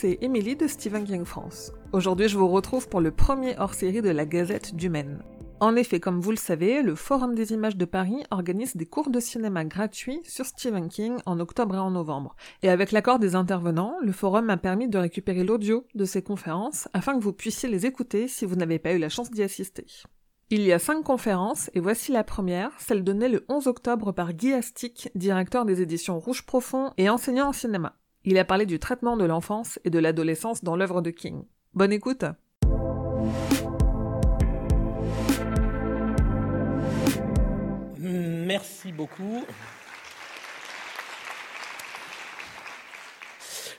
c'est Émilie de Stephen King France. Aujourd'hui, je vous retrouve pour le premier hors-série de la Gazette du Maine. En effet, comme vous le savez, le Forum des images de Paris organise des cours de cinéma gratuits sur Stephen King en octobre et en novembre. Et avec l'accord des intervenants, le forum a permis de récupérer l'audio de ces conférences afin que vous puissiez les écouter si vous n'avez pas eu la chance d'y assister. Il y a cinq conférences, et voici la première, celle donnée le 11 octobre par Guy Astic, directeur des éditions Rouge Profond et enseignant en cinéma. Il a parlé du traitement de l'enfance et de l'adolescence dans l'œuvre de King. Bonne écoute Merci beaucoup.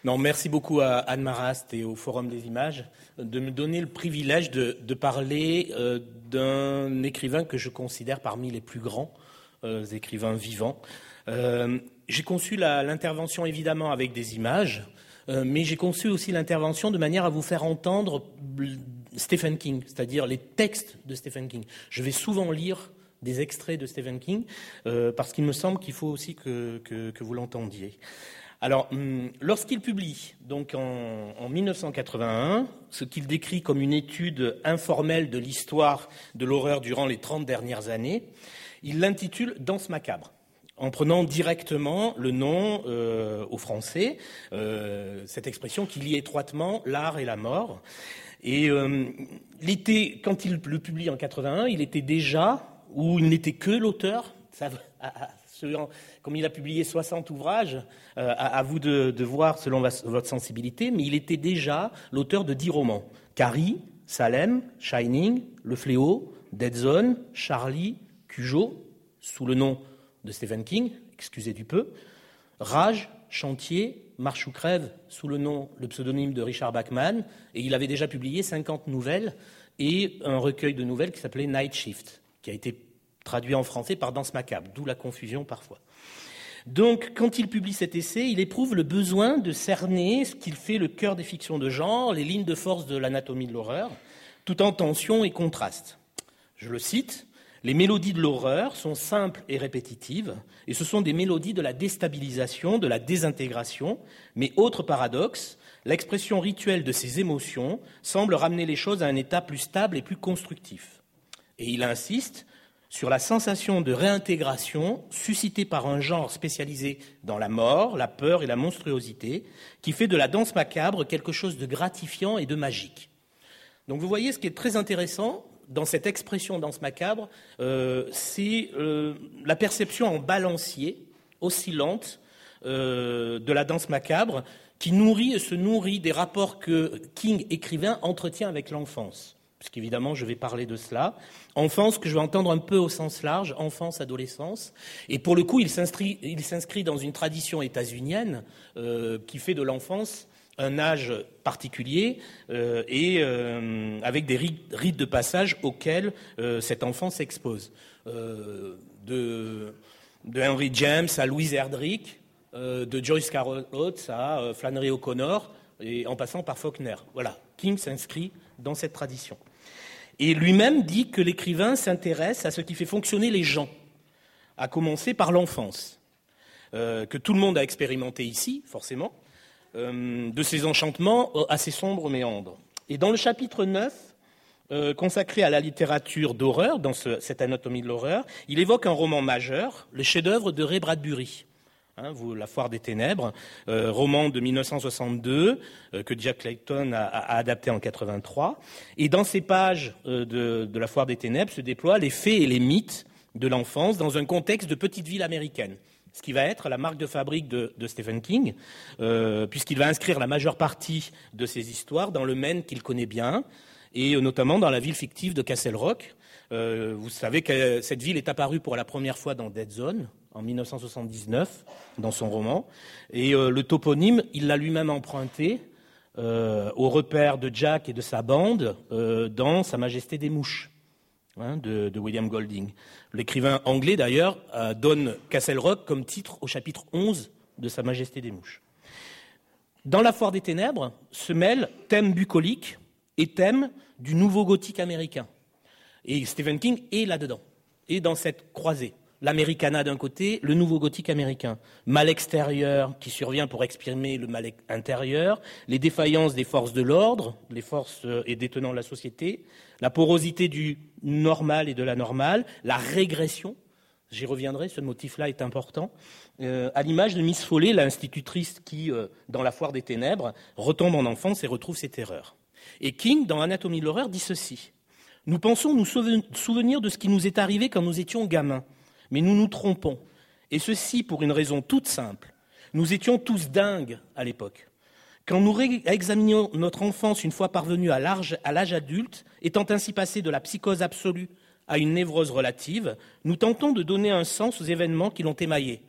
Non, merci beaucoup à Anne Marast et au Forum des images de me donner le privilège de, parler euh, d'un écrivain que je considère parmi les plus grands euh, écrivains vivants. Euh, j'ai conçu l'intervention évidemment avec des images, mais j'ai conçu aussi l'intervention de manière à vous faire entendre Stephen King, c'est-à-dire les textes de Stephen King. Je vais souvent lire des extraits de Stephen King, euh, parce qu'il me semble qu'il faut aussi que, vous l'entendiez. Alors, hum, lorsqu'il publie, donc en, en 1981, ce qu'il décrit comme une étude informelle de l'histoire de l'horreur durant les 30 dernières années, il l'intitule Danse macabre en prenant directement le nom euh, au français, euh, cette expression qui lie étroitement l'art et la mort. Et l'été, quand il le publie en 81, il était déjà où il n'était que l'auteur. Comme il a publié 60 ouvrages, euh, à, vous de, voir selon votre sensibilité, mais il était déjà l'auteur de 10 romans. Carrie, Salem, Shining, Le Fléau, Dead Zone, Charlie, Cujo, sous le nom de Stephen King, excusez du peu, Rage, Chantier, Marche ou Crève, sous le nom, le pseudonyme de Richard Bachman, et il avait déjà publié 50 nouvelles et un recueil de nouvelles qui s'appelait Night Shift qui a été traduit en français par Danse macabre, d'où la confusion parfois. Donc, quand il publie cet essai, il éprouve le besoin de cerner ce qu'il fait le cœur des fictions de genre, les lignes de force de l'anatomie de l'horreur, tout en tension et contraste. Je le cite, les mélodies de l'horreur sont simples et répétitives, et ce sont des mélodies de la déstabilisation, de la désintégration, mais autre paradoxe, l'expression rituelle de ces émotions semble ramener les choses à un état plus stable et plus constructif. Et il insiste sur la sensation de réintégration suscitée par un genre spécialisé dans la mort, la peur et la monstruosité, qui fait de la danse macabre quelque chose de gratifiant et de magique. Donc vous voyez, ce qui est très intéressant dans cette expression danse macabre, euh, c'est euh, la perception en balancier, oscillante, euh, de la danse macabre, qui nourrit et se nourrit des rapports que King, écrivain, entretient avec l'enfance puisqu'évidemment je vais parler de cela. Enfance que je vais entendre un peu au sens large, enfance, adolescence. Et pour le coup, il s'inscrit dans une tradition états-unienne qui fait de l'enfance un âge particulier euh, et euh, avec des rites, de passage auxquels cette enfance s'expose. De, de, Henry James à Louise Erdrich, de Joyce Carol Oates à Flannery O'Connor, et en passant par Faulkner. Voilà, King s'inscrit dans cette tradition. Et lui-même dit que l'écrivain s'intéresse à ce qui fait fonctionner les gens, à commencer par l'enfance, euh, que tout le monde a expérimenté ici, forcément, euh, de ses enchantements assez sombres méandres. Et dans le chapitre 9, euh, consacré à la littérature d'horreur, dans cette anatomie de l'horreur, il évoque un roman majeur, le chef-d'œuvre de Ray Bradbury, Hein, la Foire des Ténèbres, euh, roman de 1962 euh, que Jack Clayton a, adapté en 83. Et dans ces pages euh, de, La Foire des Ténèbres se déploient les faits et les mythes de l'enfance dans un contexte de petite ville américaine. Ce qui va être la marque de fabrique de, Stephen King, puisqu'il va inscrire la majeure partie de ses histoires dans le Maine qu'il connaît bien, et notamment dans la ville fictive de Castle Rock. vous savez que cette ville est apparue pour la première fois dans Dead Zone, en 1979 dans son roman. Et euh, le toponyme, il l'a lui-même emprunté euh, au repère de Jack et de sa bande euh, dans Sa Majesté des Mouches hein, de, William Golding. L'écrivain anglais, d'ailleurs, donne Castle Rock comme titre au chapitre 11 de Sa Majesté des Mouches. Dans La Foire des Ténèbres se mêlent thème bucolique et thème du nouveau gothique américain. Et Stephen King est là-dedans, et dans cette croisée l'Americana d'un côté, le nouveau gothique américain. Mal extérieur qui survient pour exprimer le mal intérieur, les défaillances des forces de l'ordre, les forces euh, et détenants de la société, la porosité du normal et de la normale, la régression. J'y reviendrai, ce motif-là est important. Euh, à l'image de Miss Follet, l'institutrice qui, euh, dans la foire des ténèbres, retombe en enfance et retrouve ses terreurs. Et King, dans Anatomie de l'horreur, dit ceci. Nous pensons nous souvenir de ce qui nous est arrivé quand nous étions gamins mais nous nous trompons. Et ceci pour une raison toute simple. Nous étions tous dingues à l'époque. Quand nous examinions notre enfance une fois parvenue à l'âge adulte, étant ainsi passé de la psychose absolue à une névrose relative, nous tentons de donner un sens aux événements qui l'ont émaillé.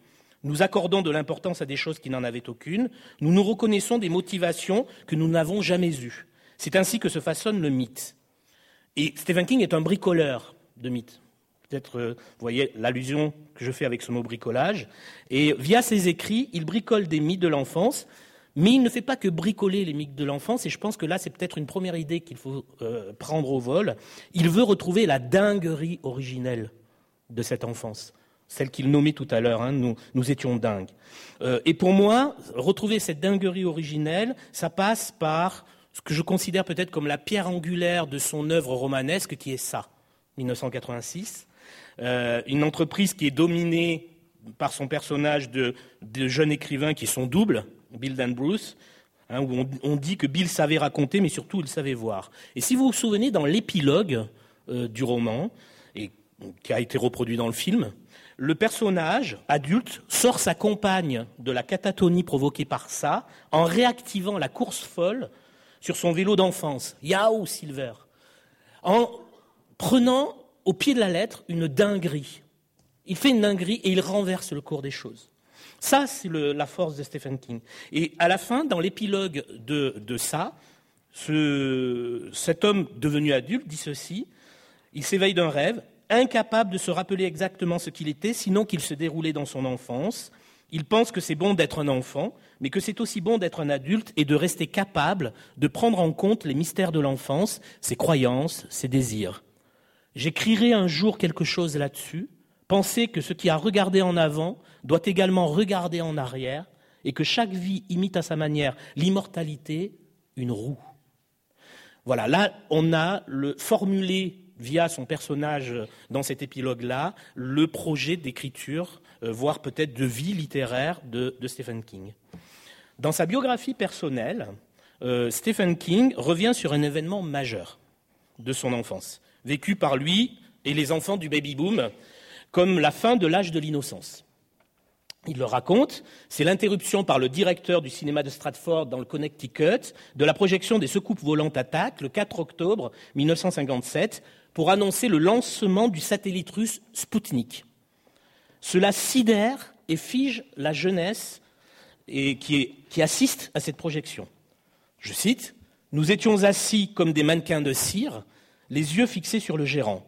Nous accordons de l'importance à des choses qui n'en avaient aucune. Nous nous reconnaissons des motivations que nous n'avons jamais eues. C'est ainsi que se façonne le mythe. Et Stephen King est un bricoleur de mythes peut-être, euh, vous voyez l'allusion que je fais avec ce mot bricolage. Et via ses écrits, il bricole des mythes de l'enfance, mais il ne fait pas que bricoler les mythes de l'enfance, et je pense que là, c'est peut-être une première idée qu'il faut euh, prendre au vol. Il veut retrouver la dinguerie originelle de cette enfance, celle qu'il nommait tout à l'heure, hein, nous, nous, étions dingues. Euh, et pour moi, retrouver cette dinguerie originelle, ça passe par ce que je considère peut-être comme la pierre angulaire de son œuvre romanesque, qui est ça, 1986. Euh, une entreprise qui est dominée par son personnage de, jeune écrivain qui est son double, Bill Dan Bruce, hein, où on, dit que Bill savait raconter, mais surtout il savait voir. Et si vous vous souvenez, dans l'épilogue euh, du roman, et qui a été reproduit dans le film, le personnage adulte sort sa compagne de la catatonie provoquée par ça en réactivant la course folle sur son vélo d'enfance, Yao Silver, en prenant au pied de la lettre une dinguerie. Il fait une dinguerie et il renverse le cours des choses. Ça, c'est la force de Stephen King. Et à la fin, dans l'épilogue de, ça, cet homme devenu adulte dit ceci, il s'éveille d'un rêve, incapable de se rappeler exactement ce qu'il était, sinon qu'il se déroulait dans son enfance. Il pense que c'est bon d'être un enfant, mais que c'est aussi bon d'être un adulte et de rester capable de prendre en compte les mystères de l'enfance, ses croyances, ses désirs. J'écrirai un jour quelque chose là-dessus. Pensez que ce qui a regardé en avant doit également regarder en arrière et que chaque vie imite à sa manière l'immortalité, une roue. Voilà, là, on a formulé via son personnage dans cet épilogue-là le projet d'écriture, euh, voire peut-être de vie littéraire de, Stephen King. Dans sa biographie personnelle, euh, Stephen King revient sur un événement majeur de son enfance vécu par lui et les enfants du baby-boom comme la fin de l'âge de l'innocence. Il le raconte, c'est l'interruption par le directeur du cinéma de Stratford dans le Connecticut de la projection des secoupes volantes attaques le 4 octobre 1957 pour annoncer le lancement du satellite russe Sputnik. Cela sidère et fige la jeunesse qui assiste à cette projection. Je cite Nous étions assis comme des mannequins de cire les yeux fixés sur le gérant.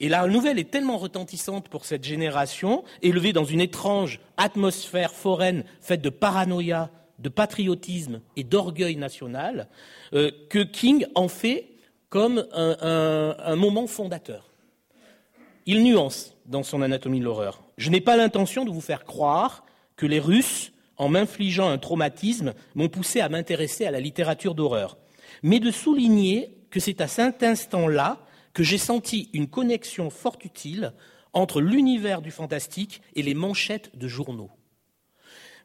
Et la nouvelle est tellement retentissante pour cette génération, élevée dans une étrange atmosphère foraine faite de paranoïa, de patriotisme et d'orgueil national, euh, que King en fait comme un, un moment fondateur. Il nuance dans son anatomie de l'horreur. Je n'ai pas l'intention de vous faire croire que les Russes, en m'infligeant un traumatisme, m'ont poussé à m'intéresser à la littérature d'horreur, mais de souligner que c'est à cet instant-là que j'ai senti une connexion fort utile entre l'univers du fantastique et les manchettes de journaux.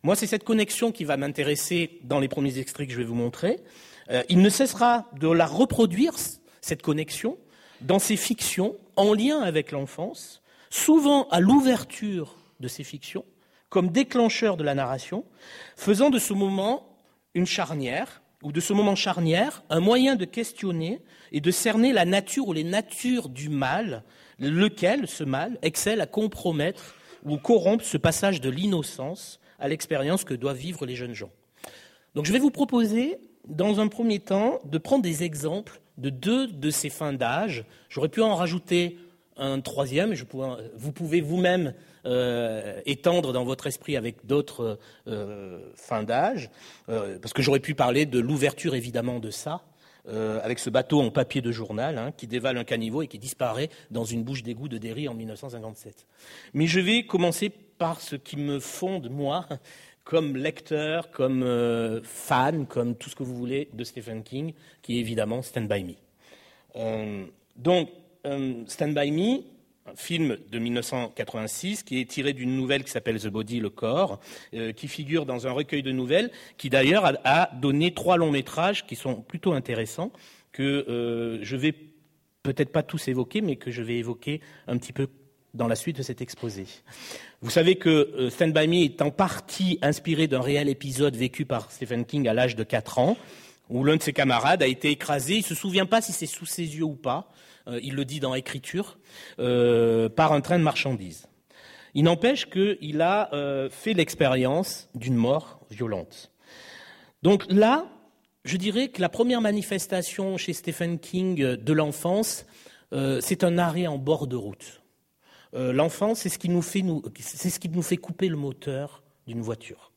Moi, c'est cette connexion qui va m'intéresser dans les premiers extraits que je vais vous montrer. Euh, il ne cessera de la reproduire, cette connexion, dans ses fictions, en lien avec l'enfance, souvent à l'ouverture de ces fictions, comme déclencheur de la narration, faisant de ce moment une charnière ou de ce moment charnière, un moyen de questionner et de cerner la nature ou les natures du mal, lequel, ce mal, excelle à compromettre ou corrompre ce passage de l'innocence à l'expérience que doivent vivre les jeunes gens. Donc je vais vous proposer, dans un premier temps, de prendre des exemples de deux de ces fins d'âge. J'aurais pu en rajouter un troisième, vous pouvez vous-même euh, étendre dans votre esprit avec d'autres euh, fins d'âge, euh, parce que j'aurais pu parler de l'ouverture évidemment de ça, avec ce bateau en papier de journal hein, qui dévale un caniveau et qui disparaît dans une bouche d'égout de Derry en 1957. Mais je vais commencer par ce qui me fonde, moi, comme lecteur, comme fan, comme tout ce que vous voulez de Stephen King, qui est évidemment Stand By Me. Euh, Stand By Me, un film de 1986 qui est tiré d'une nouvelle qui s'appelle The Body, le corps, euh, qui figure dans un recueil de nouvelles, qui d'ailleurs a, donné trois longs métrages qui sont plutôt intéressants, que euh, je vais peut-être pas tous évoquer, mais que je vais évoquer un petit peu dans la suite de cet exposé. Vous savez que euh, Stand By Me est en partie inspiré d'un réel épisode vécu par Stephen King à l'âge de 4 ans, où l'un de ses camarades a été écrasé. Il ne se souvient pas si c'est sous ses yeux ou pas. Euh, il le dit dans Écriture, euh, par un train de marchandises. Il n'empêche qu'il a euh, fait l'expérience d'une mort violente. Donc là, je dirais que la première manifestation chez Stephen King de l'enfance, c'est un arrêt en bord de route. l'enfance, c'est ce, qui nous fait couper le moteur d'une voiture.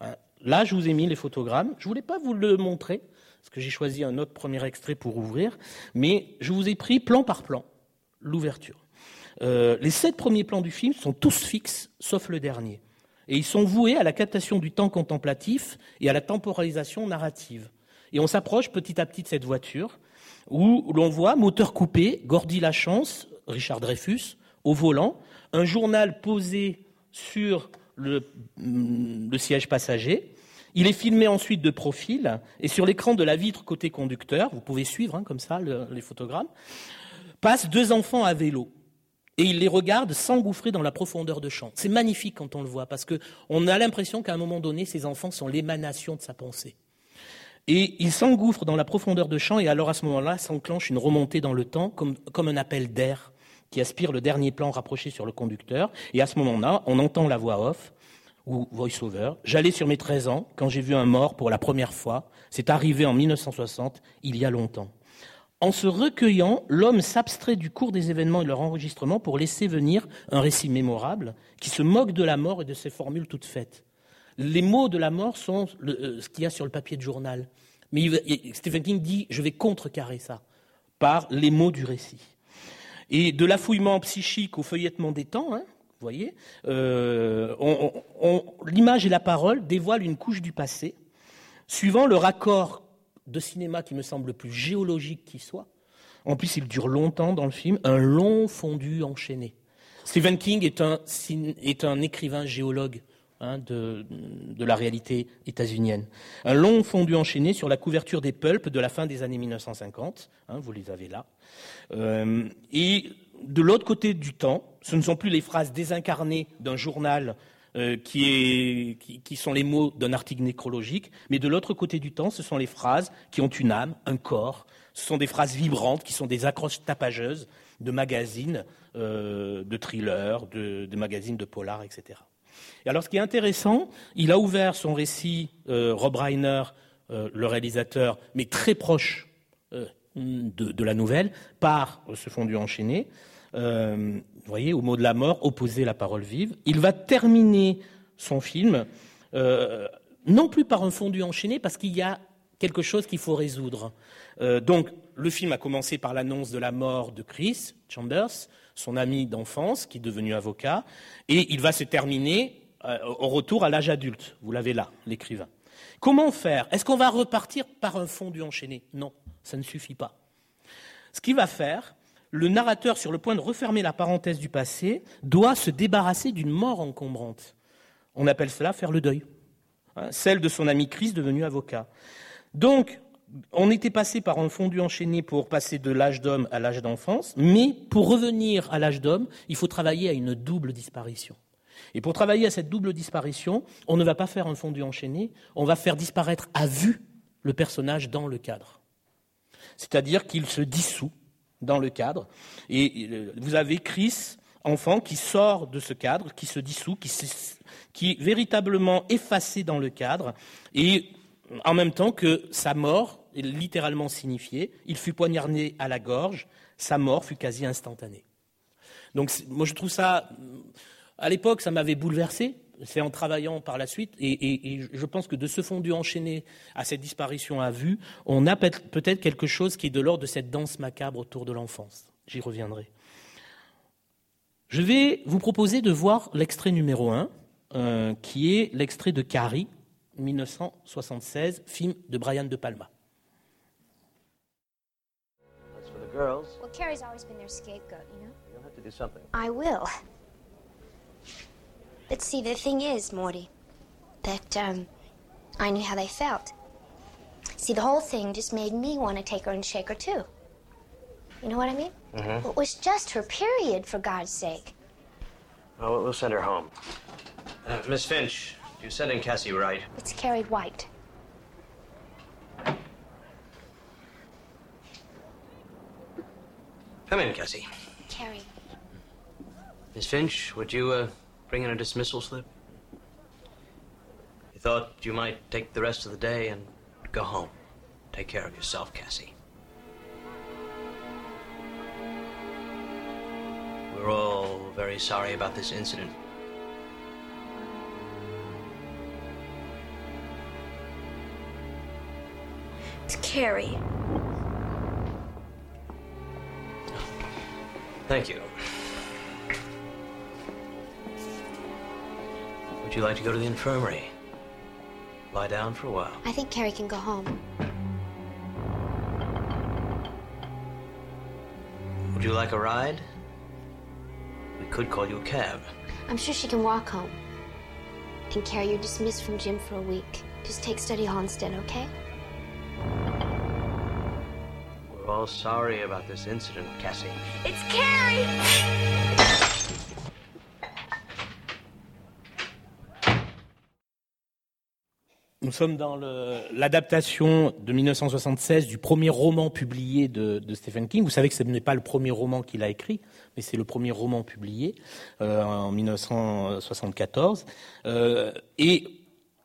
Hein. Là, je vous ai mis les photogrammes. Je ne voulais pas vous le montrer, parce que j'ai choisi un autre premier extrait pour ouvrir, mais je vous ai pris plan par plan l'ouverture. Euh, les sept premiers plans du film sont tous fixes, sauf le dernier. Et ils sont voués à la captation du temps contemplatif et à la temporalisation narrative. Et on s'approche petit à petit de cette voiture, où l'on voit moteur coupé, Gordy Lachance, Richard Dreyfus, au volant, un journal posé sur le, le siège passager, il est filmé ensuite de profil et sur l'écran de la vitre côté conducteur, vous pouvez suivre hein, comme ça les photogrammes, passent deux enfants à vélo. Et il les regarde s'engouffrer dans la profondeur de champ. C'est magnifique quand on le voit, parce qu'on a l'impression qu'à un moment donné, ces enfants sont l'émanation de sa pensée. Et ils s'engouffrent dans la profondeur de champ, et alors à ce moment-là s'enclenche une remontée dans le temps, comme, comme un appel d'air qui aspire le dernier plan rapproché sur le conducteur. Et à ce moment-là, on entend la voix off ou voice-over. J'allais sur mes 13 ans quand j'ai vu un mort pour la première fois. C'est arrivé en 1960, il y a longtemps. En se recueillant, l'homme s'abstrait du cours des événements et de leur enregistrement pour laisser venir un récit mémorable qui se moque de la mort et de ses formules toutes faites. Les mots de la mort sont euh, ce qu'il y a sur le papier de journal. Mais Stephen King dit je vais contrecarrer ça par les mots du récit. Et de l'affouillement psychique au feuillettement des temps, hein, vous voyez euh, L'image et la parole dévoilent une couche du passé, suivant le raccord de cinéma qui me semble le plus géologique qui soit. En plus, il dure longtemps dans le film, un long fondu enchaîné. Stephen King est un, écrivain géologue hein, de, la réalité états-unienne. Un long fondu enchaîné sur la couverture des pulps de la fin des années 1950. Hein, vous les avez là. Euh, de l'autre côté du temps, ce ne sont plus les phrases désincarnées d'un journal euh, qui, sont les mots d'un article nécrologique, mais de l'autre côté du temps, ce sont les phrases qui ont une âme, un corps, ce sont des phrases vibrantes, qui sont des accroches tapageuses de magazines, euh, de thrillers, de, magazines de polar, etc. Et alors ce qui est intéressant, il a ouvert son récit, euh, Rob Reiner, le réalisateur, mais très proche de, la nouvelle, par ce fondu enchaîné, euh, vous voyez, au mot de la mort, opposer la parole vive. Il va terminer son film, euh, non plus par un fondu enchaîné, parce qu'il y a quelque chose qu'il faut résoudre. Euh, donc, le film a commencé par l'annonce de la mort de Chris Chambers, son ami d'enfance, qui est devenu avocat, et il va se terminer au retour à l'âge adulte. Vous l'avez là, l'écrivain. Comment faire? Est-ce qu'on va repartir par un fondu enchaîné? Non, ça ne suffit pas. Ce qu'il va faire, le narrateur, sur le point de refermer la parenthèse du passé, doit se débarrasser d'une mort encombrante. On appelle cela faire le deuil. Hein, celle de son ami Chris, devenu avocat. Donc, on était passé par un fondu enchaîné pour passer de l'âge d'homme à l'âge d'enfance, mais pour revenir à l'âge d'homme, il faut travailler à une double disparition. Et pour travailler à cette double disparition, on ne va pas faire un fondu enchaîné, on va faire disparaître à vue le personnage dans le cadre. C'est-à-dire qu'il se dissout dans le cadre. Et euh, vous avez Chris, enfant, qui sort de ce cadre, qui se dissout, qui, est véritablement effacé dans le cadre, et en même temps que sa mort est littéralement signifiée. Il fut poignardé à la gorge, sa mort fut quasi instantanée. Donc moi je trouve ça, à l'époque ça m'avait bouleversé, c'est en travaillant par la suite, et, je pense que de ce fondu enchaîné à cette disparition à vue, on a peut-être quelque chose qui est de l'ordre de cette danse macabre autour de l'enfance. J'y reviendrai. Je vais vous proposer de voir l'extrait numéro 1, euh, qui est l'extrait de Carrie, 1976, film de Brian De Palma. Well, Carrie's always been their scapegoat, you know? You'll have to do something. I will. But see, the thing is, Morty, that um, I knew how they felt. See, the whole thing just made me want to take her and shake her too. You know what I mean? Mm-hmm. It was just her period, for God's sake. Well, we'll send her home. Uh, Miss Finch, you're sending Cassie right. It's Carrie White. Come in, Cassie. Carrie. Miss Finch, would you uh, Bring in a dismissal slip? You thought you might take the rest of the day and go home. Take care of yourself, Cassie. We're all very sorry about this incident. It's Carrie. Thank you. Would you like to go to the infirmary? Lie down for a while. I think Carrie can go home. Would you like a ride? We could call you a cab. I'm sure she can walk home. And Carrie, you're dismissed from gym for a week. Just take study hall instead, okay? We're all sorry about this incident, Cassie. It's Carrie! Nous sommes dans l'adaptation de 1976 du premier roman publié de, Stephen King. Vous savez que ce n'est pas le premier roman qu'il a écrit, mais c'est le premier roman publié euh, en 1974. Euh, et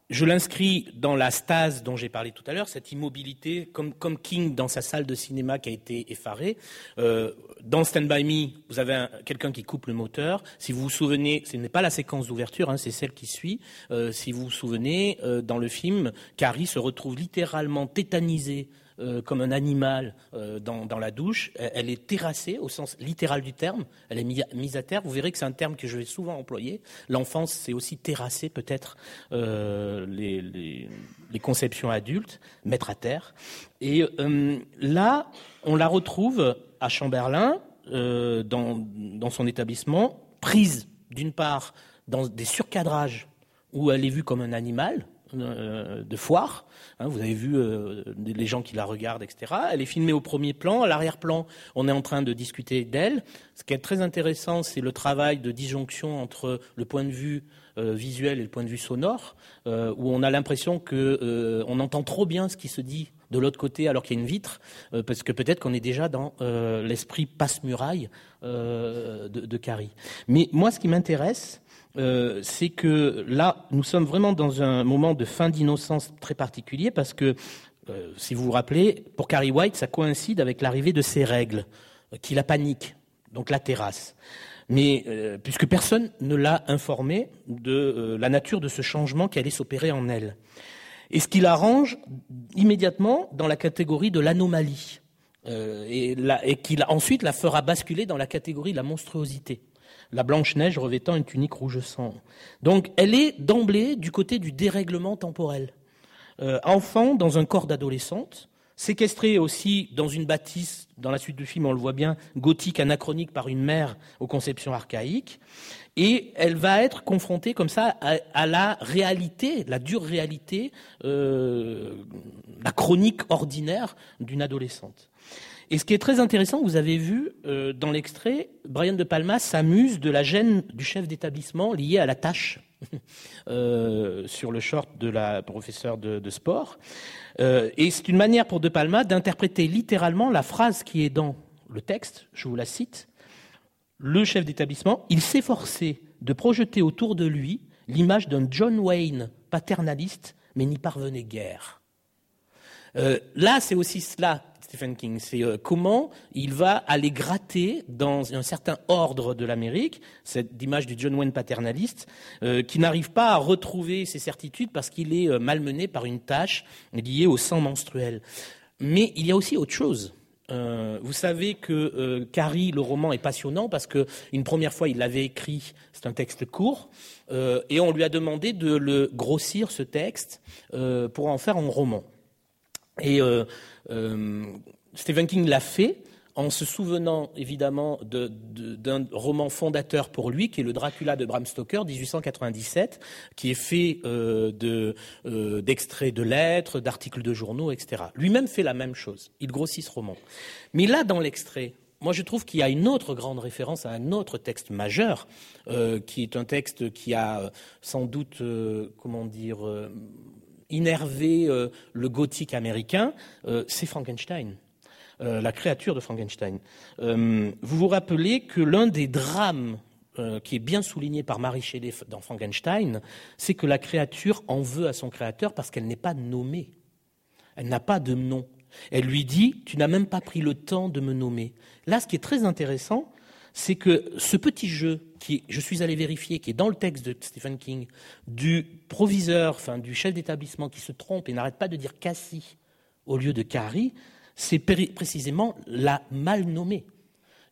je l'inscris dans la stase dont j'ai parlé tout à l'heure, cette immobilité, comme, King dans sa salle de cinéma qui a été effarée. Euh, dans Stand By Me, vous avez quelqu'un qui coupe le moteur. Si vous vous souvenez, ce n'est pas la séquence d'ouverture, hein, c'est celle qui suit. Euh, si vous vous souvenez, euh, dans le film, Carrie se retrouve littéralement tétanisée euh, comme un animal euh, dans, la douche. Elle, est terrassée au sens littéral du terme. Elle est mise à terre. Vous verrez que c'est un terme que je vais souvent employer. L'enfance, c'est aussi terrasser peut-être euh, les, conceptions adultes, mettre à terre. Et là, on la retrouve à Chamberlain, dans, dans son établissement, prise d'une part dans des surcadrages où elle est vue comme un animal, de foire. Hein, vous avez vu euh, les gens qui la regardent, etc. Elle est filmée au premier plan. À l'arrière-plan, on est en train de discuter d'elle. Ce qui est très intéressant, c'est le travail de disjonction entre le point de vue euh, visuel et le point de vue sonore, où on a l'impression que on entend trop bien ce qui se dit de l'autre côté alors qu'il y a une vitre, parce que peut-être qu'on est déjà dans l'esprit passe-muraille de Carrie. Mais moi, ce qui m'intéresse, euh, c'est que là, nous sommes vraiment dans un moment de fin d'innocence très particulier parce que, euh, si vous vous rappelez, pour Carrie White, ça coïncide avec l'arrivée de ces règles euh, qui la paniquent, donc la terrasse. Mais puisque personne ne l'a informée de la nature de ce changement qui allait s'opérer en elle. Et ce qui la range immédiatement dans la catégorie de l'anomalie. et, et qui ensuite la fera basculer dans la catégorie de la monstruosité la Blanche-Neige revêtant une tunique rouge sang. Donc elle est d'emblée du côté du dérèglement temporel. Euh, enfant dans un corps d'adolescente, séquestrée aussi dans une bâtisse, dans la suite du film on le voit bien, gothique, anachronique par une mère aux conceptions archaïques, et elle va être confrontée comme ça à, la réalité, la dure réalité, euh, la chronique ordinaire d'une adolescente. Et ce qui est très intéressant, vous avez vu euh, dans l'extrait, Brian De Palma s'amuse de la gêne du chef d'établissement liée à la tâche euh, sur le short de la professeure de, sport. Euh, et c'est une manière pour De Palma d'interpréter littéralement la phrase qui est dans le texte, je vous la cite. Le chef d'établissement, il s'efforçait de projeter autour de lui l'image d'un John Wayne paternaliste, mais n'y parvenait guère. là, c'est aussi cela Stephen King. C'est euh, comment il va aller gratter dans un certain ordre de l'Amérique, cette image du John Wayne paternaliste, euh, qui n'arrive pas à retrouver ses certitudes parce qu'il est euh, malmené par une tâche liée au sang menstruel. Mais il y a aussi autre chose. vous savez que Carrie, le roman, est passionnant parce que une première fois, il l'avait écrit, c'est un texte court, et on lui a demandé de le grossir, ce texte, pour en faire un roman. Et euh, euh, Stephen King l'a fait en se souvenant évidemment d'un roman fondateur pour lui, qui est le Dracula de Bram Stoker, 1897, qui est fait euh, d'extraits de, lettres, d'articles de journaux, etc. Lui-même fait la même chose. Il grossit ce roman. Mais là, dans l'extrait, moi, je trouve qu'il y a une autre grande référence à un autre texte majeur, qui est un texte qui a sans doute, comment dire, innervé euh, le gothique américain, euh, c'est Frankenstein. Euh, la créature de Frankenstein. vous vous rappelez que l'un des drames qui est bien souligné par Marie Shelley dans Frankenstein, c'est que la créature en veut à son créateur parce qu'elle n'est pas nommée. Elle n'a pas de nom. Elle lui dit Tu n'as même pas pris le temps de me nommer. Là, ce qui est très intéressant, c'est que ce petit jeu, je suis allé vérifier, qui est dans le texte de Stephen King, du proviseur, enfin du chef d'établissement qui se trompe et n'arrête pas de dire Cassie au lieu de Carrie, c'est précisément la mal nommée.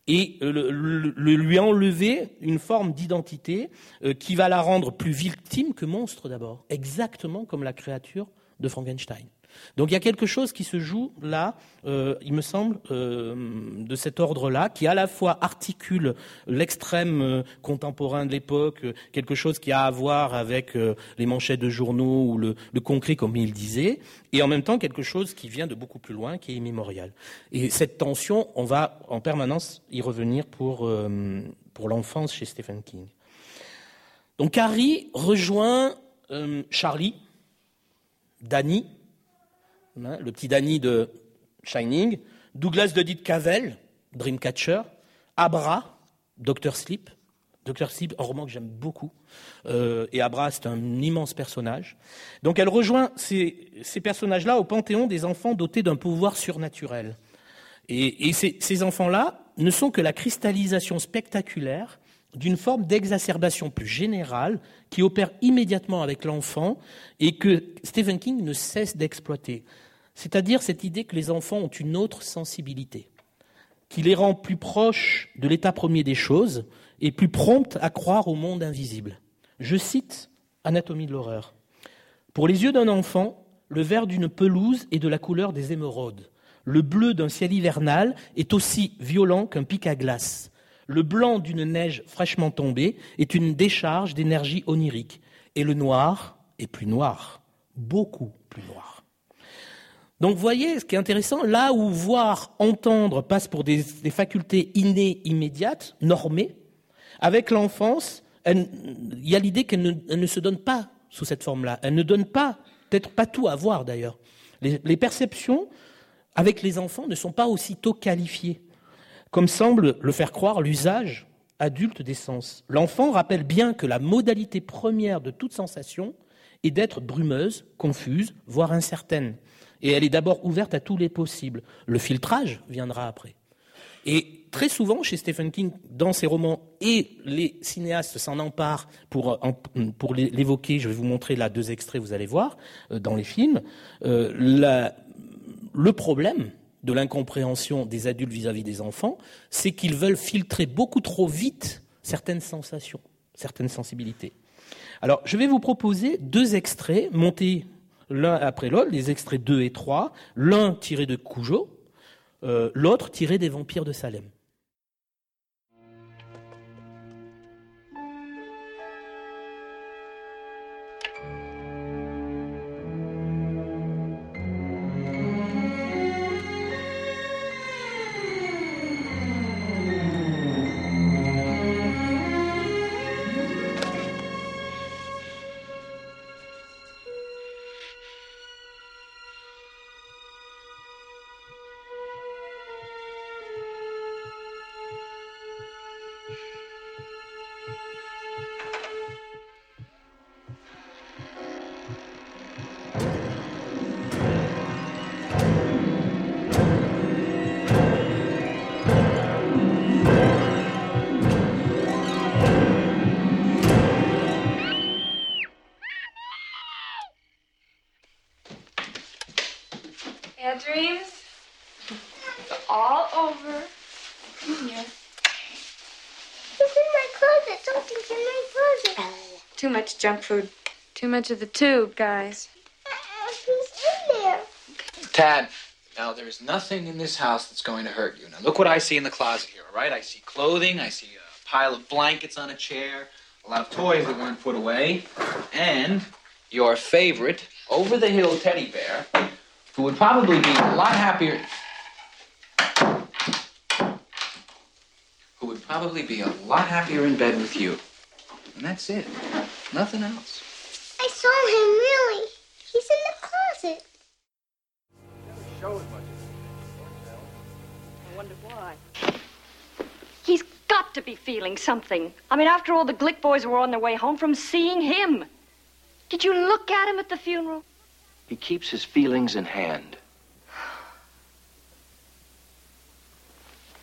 Et le, lui enlever une forme d'identité euh, qui va la rendre plus victime que monstre d'abord, exactement comme la créature de Frankenstein. Donc il y a quelque chose qui se joue là, euh, il me semble, euh, de cet ordre-là, qui à la fois articule l'extrême euh, contemporain de l'époque, quelque chose qui a à voir avec les manchettes de journaux ou le, concret, comme il disait, et en même temps quelque chose qui vient de beaucoup plus loin, qui est immémorial. Et cette tension, on va en permanence y revenir pour, pour l'enfance chez Stephen King. Donc Harry rejoint Charlie, Danny, Hein, le petit Danny de Shining, Douglas de Dit Cavell, Dreamcatcher, Abra, Doctor Sleep. Doctor Sleep, un roman que j'aime beaucoup. Euh, et Abra, c'est un immense personnage. Donc elle rejoint ces, personnages-là au panthéon des enfants dotés d'un pouvoir surnaturel. Et, ces enfants-là ne sont que la cristallisation spectaculaire d'une forme d'exacerbation plus générale qui opère immédiatement avec l'enfant et que Stephen King ne cesse d'exploiter c'est-à-dire cette idée que les enfants ont une autre sensibilité, qui les rend plus proches de l'état premier des choses et plus promptes à croire au monde invisible. Je cite Anatomie de l'horreur. Pour les yeux d'un enfant, le vert d'une pelouse est de la couleur des émeraudes. Le bleu d'un ciel hivernal est aussi violent qu'un pic à glace. Le blanc d'une neige fraîchement tombée est une décharge d'énergie onirique. Et le noir est plus noir, beaucoup plus noir. Donc voyez, ce qui est intéressant, là où voir, entendre passe pour des, facultés innées, immédiates, normées, avec l'enfance, il y a l'idée qu'elle ne, se donne pas sous cette forme-là. Elle ne donne pas, peut-être pas tout à voir d'ailleurs. Les, perceptions avec les enfants ne sont pas aussitôt qualifiées, comme semble le faire croire l'usage adulte des sens. L'enfant rappelle bien que la modalité première de toute sensation est d'être brumeuse, confuse, voire incertaine. Et elle est d'abord ouverte à tous les possibles. Le filtrage viendra après. Et très souvent, chez Stephen King, dans ses romans, et les cinéastes s'en emparent pour, pour l'évoquer, je vais vous montrer là deux extraits, vous allez voir, euh, dans les films, euh, le problème de l'incompréhension des adultes vis-à-vis des enfants, c'est qu'ils veulent filtrer beaucoup trop vite certaines sensations, certaines sensibilités. Alors, je vais vous proposer deux extraits montés l'un après l'autre, les extraits 2 et 3, l'un tiré de Cujo, euh, l'autre tiré des vampires de Salem. Yeah, dreams? all over here. It's in my closet. Something's in my closet. Too much junk food. Too much of the tube, guys. Who's in there? Tad, now there's nothing in this house that's going to hurt you. Now look what I see in the closet here, all right? I see clothing, I see a pile of blankets on a chair, a lot of toys that weren't put away, and your favorite over the hill teddy bear, who would probably be a lot happier. Who would probably be a lot happier in bed with you. And that's it. Nothing else. I saw him really. He's in the closet. I wonder why. He's got to be feeling something. I mean, after all, the Glick boys were on their way home from seeing him. Did you look at him at the funeral? He keeps his feelings in hand.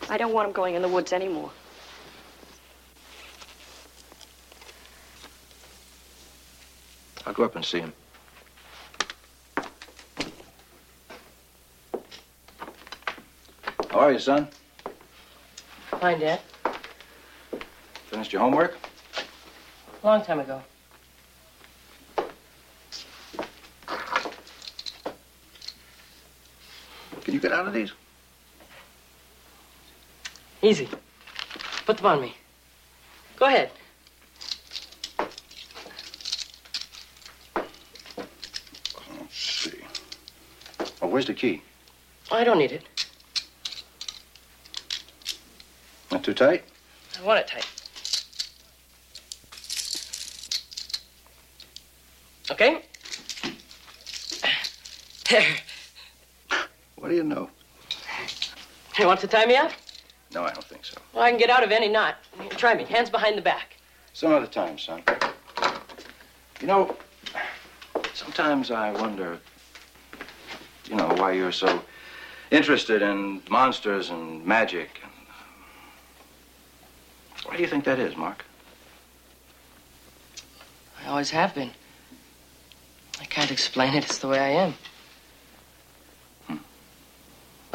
I don't want him going in the woods anymore. I'll go up and see him. How are you, son? Fine, Dad. Finished your homework? Long time ago. Get out of these? Easy. Put them on me. Go ahead. Let's see. Oh, where's the key? I don't need it. Not too tight? I want it tight. Okay? There. What do you know? You want to tie me up? No, I don't think so. Well, I can get out of any knot. Try me. Hands behind the back. Some other time, son. You know, sometimes I wonder, you know, why you're so interested in monsters and magic. And, um, why do you think that is, Mark? I always have been. I can't explain it. It's the way I am.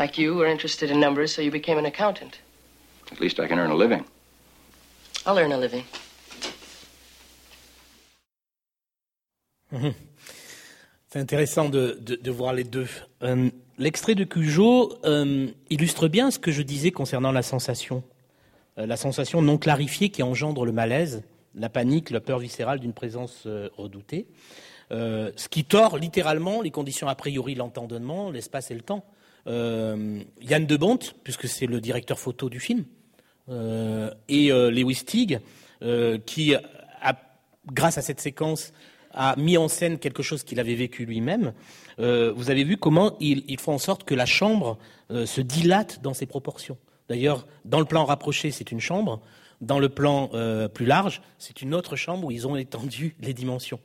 Like you were interested in numbers, so you became an accountant. At least I can earn a living. I'll earn a living. C'est intéressant de, de, de voir les deux. Euh, L'extrait de Cujo euh, illustre bien ce que je disais concernant la sensation. Euh, la sensation non clarifiée qui engendre le malaise, la panique, la peur viscérale d'une présence euh, redoutée. Ce qui tord littéralement les conditions a priori de l'entendement, l'espace et le temps. Euh, Yann de Bont, puisque c'est le directeur photo du film, euh, et euh, Lewis Teague, qui, grâce à cette séquence, a mis en scène quelque chose qu'il avait vécu lui-même. Vous avez vu comment il, il en sorte que la chambre se dilate dans ses proportions. D'ailleurs, dans le plan rapproché, c'est une chambre. Dans le plan plus large, c'est une autre chambre où ils ont étendu les dimensions.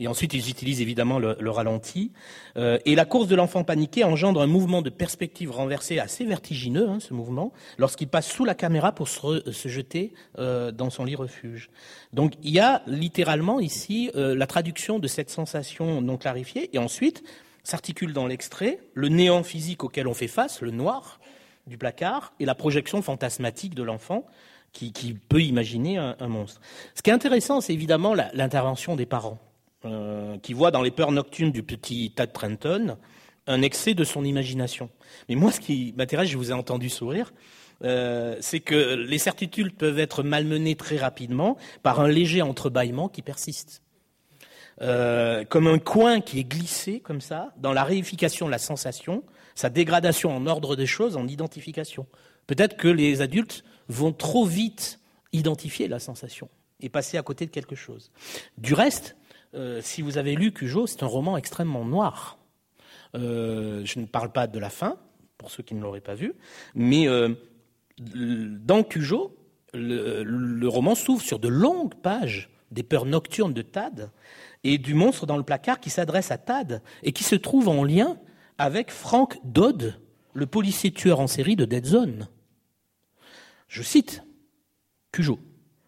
Et ensuite, ils utilisent évidemment le, le ralenti. Euh, et la course de l'enfant paniqué engendre un mouvement de perspective renversé assez vertigineux, hein, ce mouvement, lorsqu'il passe sous la caméra pour se, jeter euh, dans son lit refuge. Donc, il y a littéralement ici euh, la traduction de cette sensation non clarifiée. Et ensuite, s'articule dans l'extrait le néant physique auquel on fait face, le noir du placard, et la projection fantasmatique de l'enfant qui, peut imaginer un, monstre. Ce qui est intéressant, c'est évidemment l'intervention des parents, euh, qui voient dans les peurs nocturnes du petit Tad Trenton un excès de son imagination. Mais moi, ce qui m'intéresse, je vous ai entendu sourire, euh, c'est que les certitudes peuvent être malmenées très rapidement par un léger entrebâillement qui persiste. Euh, comme un coin qui est glissé comme ça, dans la réification de la sensation, sa dégradation en ordre des choses, en identification. Peut-être que les adultes vont trop vite identifier la sensation et passer à côté de quelque chose. Du reste, euh, si vous avez lu Cujo, c'est un roman extrêmement noir. Euh, je ne parle pas de la fin, pour ceux qui ne l'auraient pas vu, mais euh, dans Cujo, le, roman s'ouvre sur de longues pages des peurs nocturnes de Tad et du monstre dans le placard qui s'adresse à Tad et qui se trouve en lien avec Frank Dodd, le policier tueur en série de Dead Zone. Je cite Cujo.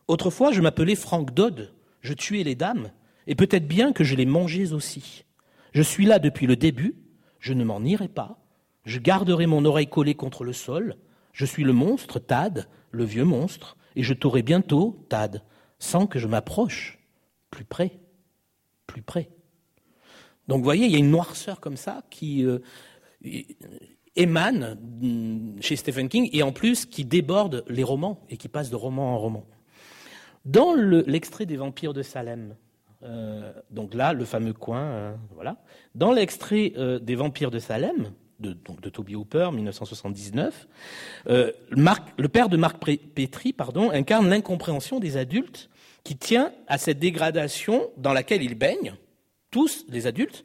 Autrefois, je m'appelais Frank Dodd, je tuais les dames, et peut-être bien que je les mangeais aussi. Je suis là depuis le début, je ne m'en irai pas, Je garderai mon oreille collée contre le sol. Je suis le monstre, Tad, le vieux monstre, et je t'aurai bientôt, Tad, sans que je m'approche. Plus près, plus près. Donc vous voyez, il y a une noirceur comme ça qui euh, émane mm, chez Stephen King et en plus qui déborde les romans et qui passe de roman en roman. Dans l'extrait des Vampires de Salem, euh, donc là, le fameux coin, euh, voilà. Dans l'extrait euh, des Vampires de Salem, de, Toby Hooper, 1979, le père de Marc Petrie pardon, incarne l'incompréhension des adultes qui tient à cette dégradation dans laquelle ils baignent, tous les adultes,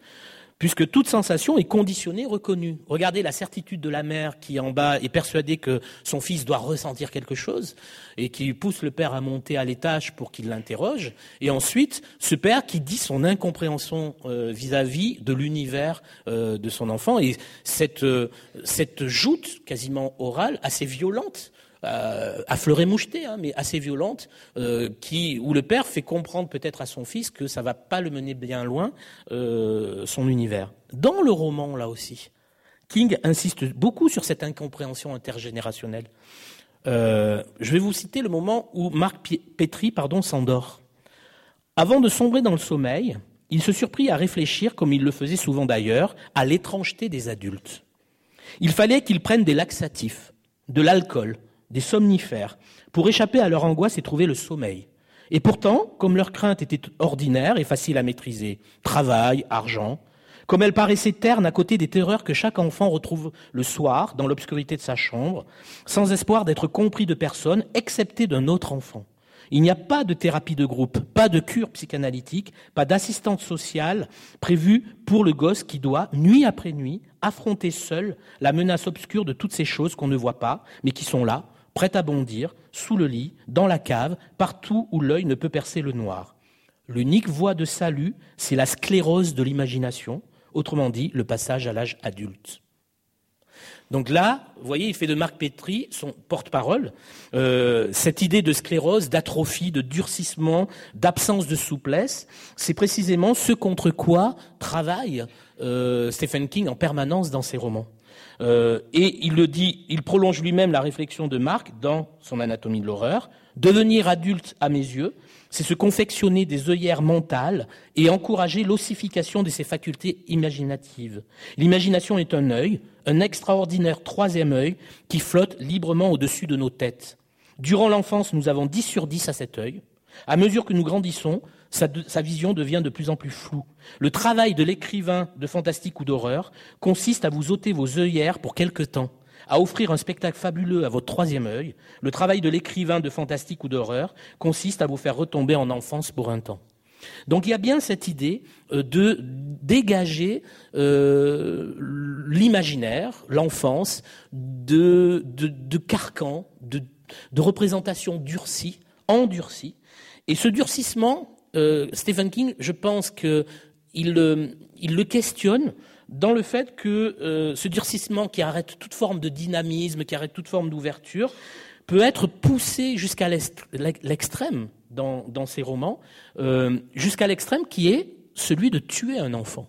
puisque toute sensation est conditionnée, reconnue. Regardez la certitude de la mère qui en bas est persuadée que son fils doit ressentir quelque chose et qui pousse le père à monter à l'étage pour qu'il l'interroge. Et ensuite, ce père qui dit son incompréhension euh, vis-à-vis de l'univers euh, de son enfant et cette, euh, cette joute quasiment orale assez violente euh, à fleuret moucheté, hein, mais assez violente, euh, qui, où le père fait comprendre peut-être à son fils que ça va pas le mener bien loin, euh, son univers. Dans le roman, là aussi, King insiste beaucoup sur cette incompréhension intergénérationnelle. je vais vous citer le moment où Marc Petri pardon, s'endort. Avant de sombrer dans le sommeil, il se surprit à réfléchir, comme il le faisait souvent d'ailleurs, à l'étrangeté des adultes. Il fallait qu'ils prennent des laxatifs, de l'alcool, des somnifères, pour échapper à leur angoisse et trouver le sommeil. Et pourtant, comme leur crainte était ordinaire et facile à maîtriser, travail, argent, comme elle paraissait terne à côté des terreurs que chaque enfant retrouve le soir dans l'obscurité de sa chambre, sans espoir d'être compris de personne, excepté d'un autre enfant. Il n'y a pas de thérapie de groupe, pas de cure psychanalytique, pas d'assistante sociale prévue pour le gosse qui doit, nuit après nuit, affronter seul la menace obscure de toutes ces choses qu'on ne voit pas, mais qui sont là, prête à bondir, sous le lit, dans la cave, partout où l'œil ne peut percer le noir. L'unique voie de salut, c'est la sclérose de l'imagination, autrement dit, le passage à l'âge adulte. Donc là, vous voyez, il fait de Marc Petri son porte-parole. Euh, cette idée de sclérose, d'atrophie, de durcissement, d'absence de souplesse, c'est précisément ce contre quoi travaille euh, Stephen King en permanence dans ses romans. Euh, et il le dit, il prolonge lui-même la réflexion de Marc dans son Anatomie de l'horreur. Devenir adulte, à mes yeux, c'est se confectionner des œillères mentales et encourager l'ossification de ses facultés imaginatives. L'imagination est un œil, un extraordinaire troisième œil qui flotte librement au-dessus de nos têtes. Durant l'enfance, nous avons 10 sur 10 à cet œil. À mesure que nous grandissons, sa, vision devient de plus en plus floue. Le travail de l'écrivain de fantastique ou d'horreur consiste à vous ôter vos œillères pour quelque temps, à offrir un spectacle fabuleux à votre troisième œil. Le travail de l'écrivain de fantastique ou d'horreur consiste à vous faire retomber en enfance pour un temps. Donc il y a bien cette idée euh, de dégager euh, l'imaginaire, l'enfance, de, de, carcans, de, de représentations durcies, endurcies. Et ce durcissement, euh, Stephen King, je pense qu'il il le questionne dans le fait que euh, ce durcissement qui arrête toute forme de dynamisme, qui arrête toute forme d'ouverture, peut être poussé jusqu'à l'extrême dans, ses romans, euh, jusqu'à l'extrême qui est celui de tuer un enfant.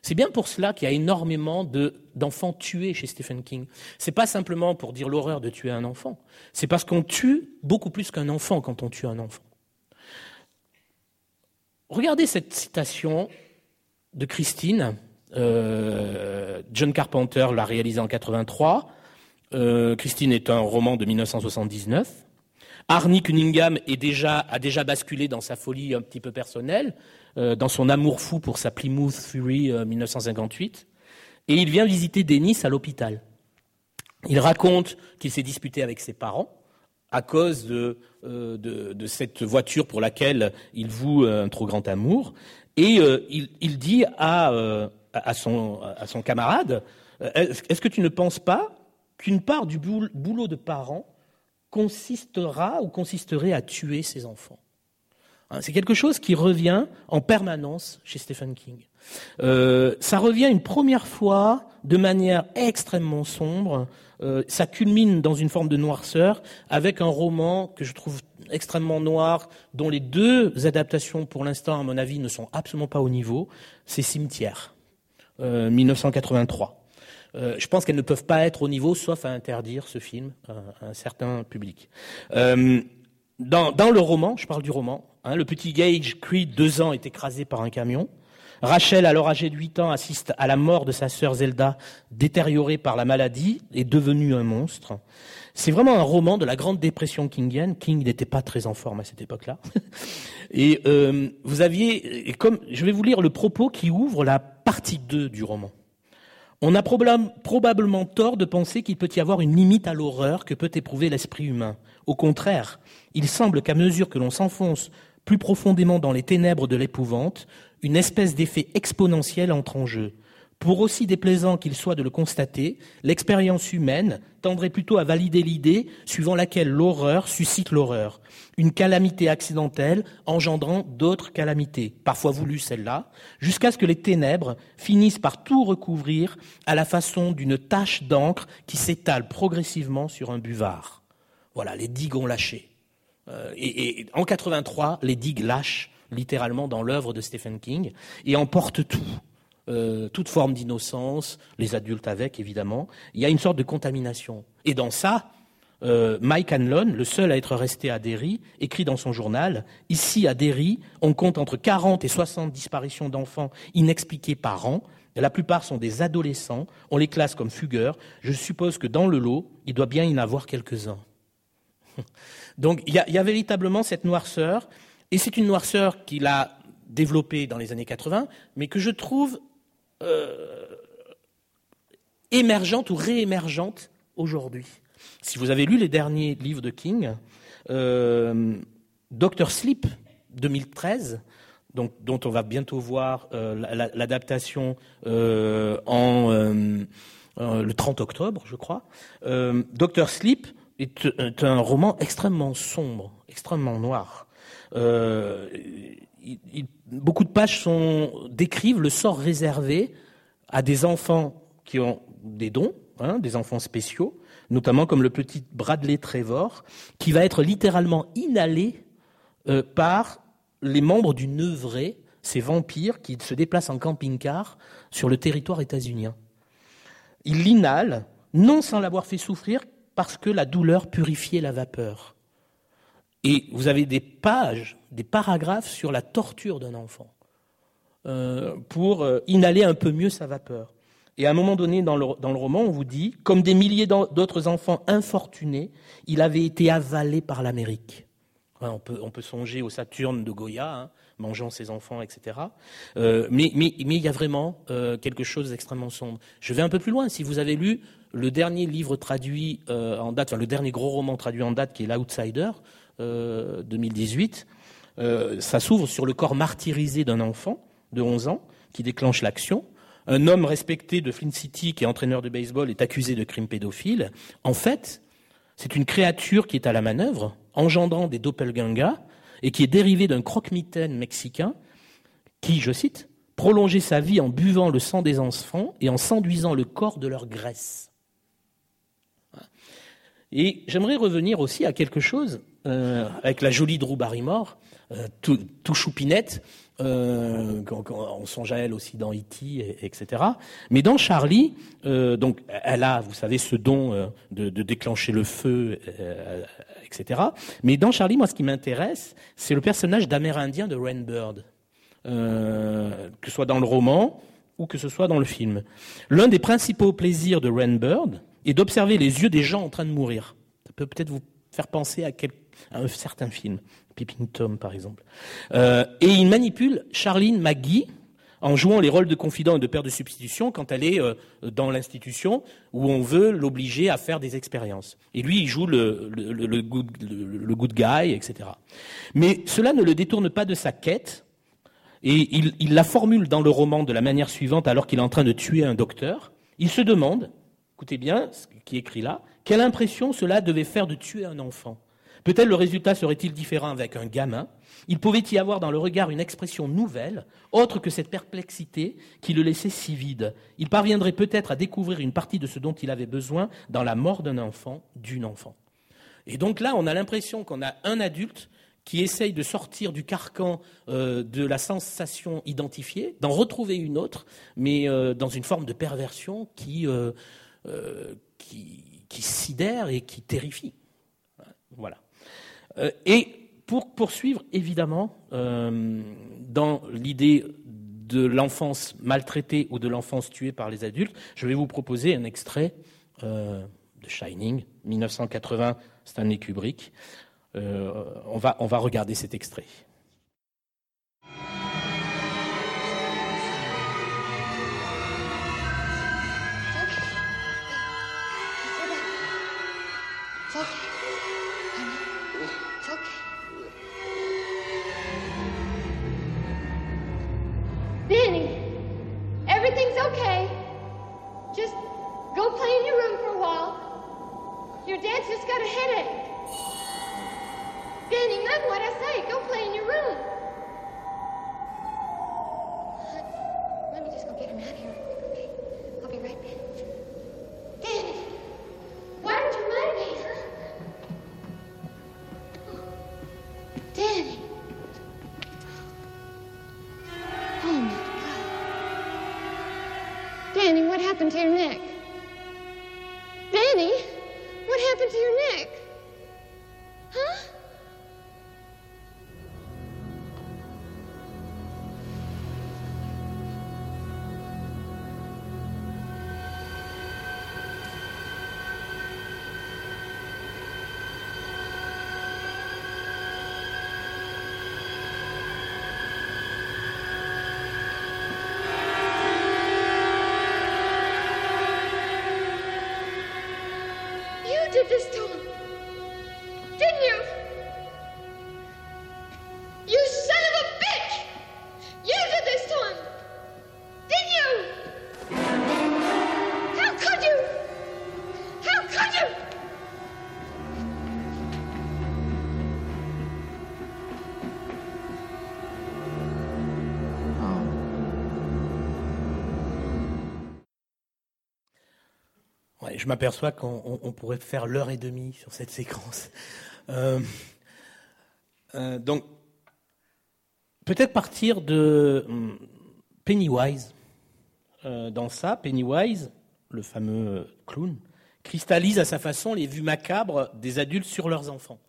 C'est bien pour cela qu'il y a énormément d'enfants tués chez Stephen King. C'est pas simplement pour dire l'horreur de tuer un enfant. C'est parce qu'on tue beaucoup plus qu'un enfant quand on tue un enfant. Regardez cette citation de Christine. Euh, John Carpenter l'a réalisée en 83. Euh, Christine est un roman de 1979. Arnie Cunningham est déjà, a déjà basculé dans sa folie un petit peu personnelle, euh, dans son amour fou pour sa Plymouth Fury 1958. Et il vient visiter Dennis à l'hôpital. Il raconte qu'il s'est disputé avec ses parents à cause de, euh, de, cette voiture pour laquelle il voue un trop grand amour. Et euh, il, dit à, euh, son, camarade, est-ce que tu ne penses pas qu'une part du boulot de parent consistera ou consisterait à tuer ses enfants? Hein, C'est quelque chose qui revient en permanence chez Stephen King. Euh, ça revient une première fois de manière extrêmement sombre euh, ça culmine dans une forme de noirceur avec un roman que je trouve extrêmement noir, dont les deux adaptations, pour l'instant, à mon avis, ne sont absolument pas au niveau. C'est Cimetière, 1983. Euh, je pense qu'elles ne peuvent pas être au niveau, sauf à interdire ce film à, un certain public. Euh, dans, le roman, je parle du roman, hein, le petit Gage Creed, deux ans, est écrasé par un camion. Rachel, alors âgée de 8 ans, assiste à la mort de sa sœur Zelda, détériorée par la maladie et devenue un monstre. C'est vraiment un roman de la grande dépression kingienne. King n'était pas très en forme à cette époque-là. Et euh, vous aviez, et comme je vais vous lire le propos qui ouvre la partie 2 du roman. On a probablement tort de penser qu'il peut y avoir une limite à l'horreur que peut éprouver l'esprit humain. Au contraire, il semble qu'à mesure que l'on s'enfonce plus profondément dans les ténèbres de l'épouvante, une espèce d'effet exponentiel entre en jeu. Pour aussi déplaisant qu'il soit de le constater, l'expérience humaine tendrait plutôt à valider l'idée suivant laquelle l'horreur suscite l'horreur, une calamité accidentelle engendrant d'autres calamités, parfois voulues celles-là, jusqu'à ce que les ténèbres finissent par tout recouvrir à la façon d'une tache d'encre qui s'étale progressivement sur un buvard. Voilà, les digues ont lâché. Euh, et, et en 83, les digues lâchent littéralement dans l'œuvre de Stephen King et emportent tout. Euh, toute forme d'innocence, les adultes avec évidemment. Il y a une sorte de contamination. Et dans ça, euh, Mike Hanlon, le seul à être resté à Derry, écrit dans son journal Ici à Derry, on compte entre 40 et 60 disparitions d'enfants inexpliquées par an. La plupart sont des adolescents. On les classe comme fugueurs. Je suppose que dans le lot, il doit bien y en avoir quelques-uns. Donc il y, a, véritablement cette noirceur, et c'est une noirceur qu'il a développée dans les années 80, mais que je trouve euh, émergente ou réémergente aujourd'hui. Si vous avez lu les derniers livres de King, euh, Doctor Sleep 2013, donc, dont on va bientôt voir euh, l'adaptation en le 30 octobre, je crois. Doctor Sleep est, un roman extrêmement sombre, extrêmement noir beaucoup de pages décrivent le sort réservé à des enfants qui ont des dons, hein, des enfants spéciaux, notamment comme le petit Bradley Trevor, qui va être littéralement inhalé euh, par les membres du Neuvray, ces vampires qui se déplacent en camping-car sur le territoire états-unien. Il l'inhale, non sans l'avoir fait souffrir, parce que la douleur purifiait la vapeur. Et vous avez des pages, des paragraphes sur la torture d'un enfant euh, pour euh, inhaler un peu mieux sa vapeur. Et à un moment donné dans le, roman, on vous dit, comme des milliers d'autres enfants infortunés, il avait été avalé par l'Amérique. on, peut, on, peut, songer au Saturne de Goya, hein, mangeant ses enfants, etc. Euh, mais, il y a vraiment quelque chose d'extrêmement sombre. Je vais un peu plus loin. Si vous avez lu le dernier livre traduit en date, enfin le dernier gros roman traduit en date, qui est L'Outsider, 2018, euh, euh, ça s'ouvre sur le corps martyrisé d'un enfant de 11 ans qui déclenche l'action. Un homme respecté de Flint City, qui est entraîneur de baseball, est accusé de crime pédophile. En fait, c'est une créature qui est à la manœuvre, engendrant des doppelgangers, et qui est dérivée d'un croque-mitaine mexicain qui, je cite, prolongeait sa vie en buvant le sang des enfants et en s'enduisant le corps de leur graisse. Et j'aimerais revenir aussi à quelque chose euh, avec la jolie Drew Barrymore, euh, tout, tout, choupinette. Euh, on, songe à elle aussi dans E.T., etc. Mais dans Charlie, donc elle a, vous savez, ce don de, de, déclencher le feu, etc. Mais dans Charlie, moi, ce qui m'intéresse, c'est le personnage d'Amérindien de Rainbird, que ce soit dans le roman ou que ce soit dans le film. L'un des principaux plaisirs de Rainbird est d'observer les yeux des gens en train de mourir. Ça peut peut-être vous faire penser à un certain film, Peeping Tom par exemple. Euh, et il manipule Charlene McGee en jouant les rôles de confident et de père de substitution quand elle est euh, dans l'institution où on veut l'obliger à faire des expériences. Et lui, il joue le, good, guy, etc. Mais cela ne le détourne pas de sa quête. Et il la formule dans le roman de la manière suivante alors qu'il est en train de tuer un docteur. Il se demande, écoutez bien ce qui est écrit là, quelle impression cela devait faire de tuer un enfant. Peut-être le résultat serait-il différent avec un gamin. Il pouvait y avoir dans le regard une expression nouvelle, autre que cette perplexité qui le laissait si vide. Il parviendrait peut-être à découvrir une partie de ce dont il avait besoin dans la mort d'un enfant, d'une enfant. Et donc là, on a l'impression qu'on a un adulte qui essaye de sortir du carcan euh, de la sensation identifiée, d'en retrouver une autre, mais euh, dans une forme de perversion qui, euh, qui, qui, sidère et qui terrifie. Voilà. et pour poursuivre, évidemment, dans l'idée de l'enfance maltraitée ou de l'enfance tuée par les adultes, je vais vous proposer un extrait de Shining, 1980, Stanley Kubrick. Euh, on, va, on va regarder cet extrait. Your dad's just got a headache. Danny, mind what I say. Go play in your room. Let me just go get him out of here. Okay? I'll be right back. Danny, why did you mind me, huh? Danny. Oh, my God. Danny, what happened to your neck? Danny, what happened to your neck? Huh? Je m'aperçois qu'on pourrait faire l'heure et demie sur cette séquence. Euh, euh, donc, peut-être partir de hum, Pennywise. Euh, dans ça, Pennywise, le fameux clown, cristallise à sa façon les vues macabres des adultes sur leurs enfants,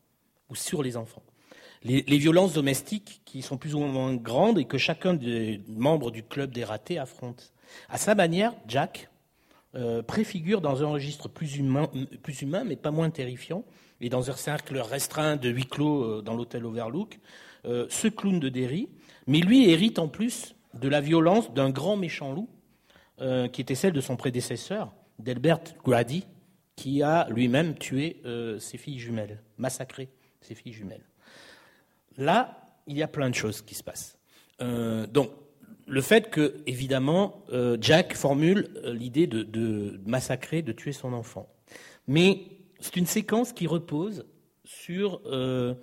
ou sur les enfants. Les, les, violences domestiques qui sont plus ou moins grandes et que chacun des membres du club des ratés affronte. À sa manière, Jack, euh, préfigure dans un registre plus humain, plus humain, mais pas moins terrifiant, et dans un cercle restreint de huis clos euh, dans l'hôtel Overlook, euh, ce clown de Derry, mais lui hérite en plus de la violence d'un grand méchant loup, qui était celle de son prédécesseur, Delbert Grady, qui a lui-même tué ses filles jumelles, massacré ses filles jumelles. Là, il y a plein de choses qui se passent. donc, le fait que, évidemment, euh, Jack formule euh, l'idée de, massacrer, de tuer son enfant. Mais c'est une séquence qui repose sur euh,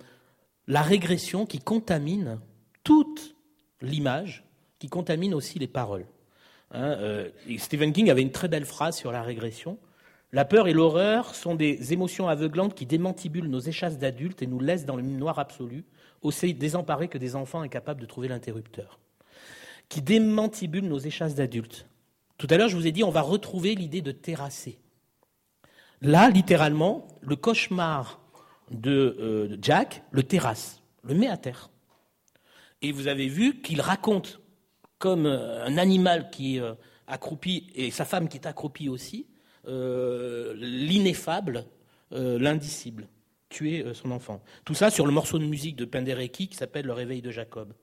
la régression qui contamine toute l'image, qui contamine aussi les paroles. Hein, Stephen King avait une très belle phrase sur la régression. La peur et l'horreur sont des émotions aveuglantes qui démantibulent nos échasses d'adultes et nous laissent dans le noir absolu, aussi désemparés que des enfants incapables de trouver l'interrupteur qui démantibule nos échasses d'adultes. Tout à l'heure, je vous ai dit, on va retrouver l'idée de terrasser. Là, littéralement, le cauchemar de, euh, Jack le terrasse, le met à terre. Et vous avez vu qu'il raconte, comme euh, un animal qui est euh, accroupi, et sa femme qui est accroupie aussi, l'ineffable, l'indicible, tuer son enfant. Tout ça sur le morceau de musique de Penderecki qui s'appelle Le réveil de Jacob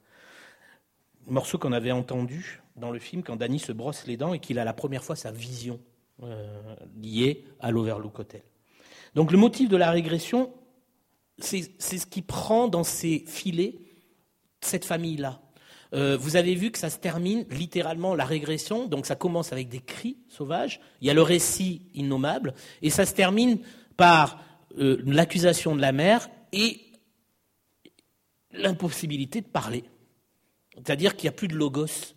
morceau qu'on avait entendu dans le film quand Danny se brosse les dents et qu'il a la première fois sa vision euh, liée à l'Overlook Hotel. Donc le motif de la régression, c'est ce qui prend dans ses filets cette famille-là. Euh, vous avez vu que ça se termine littéralement la régression, donc ça commence avec des cris sauvages, il y a le récit innommable, et ça se termine par euh, l'accusation de la mère et l'impossibilité de parler. C'est-à-dire qu'il n'y a plus de logos,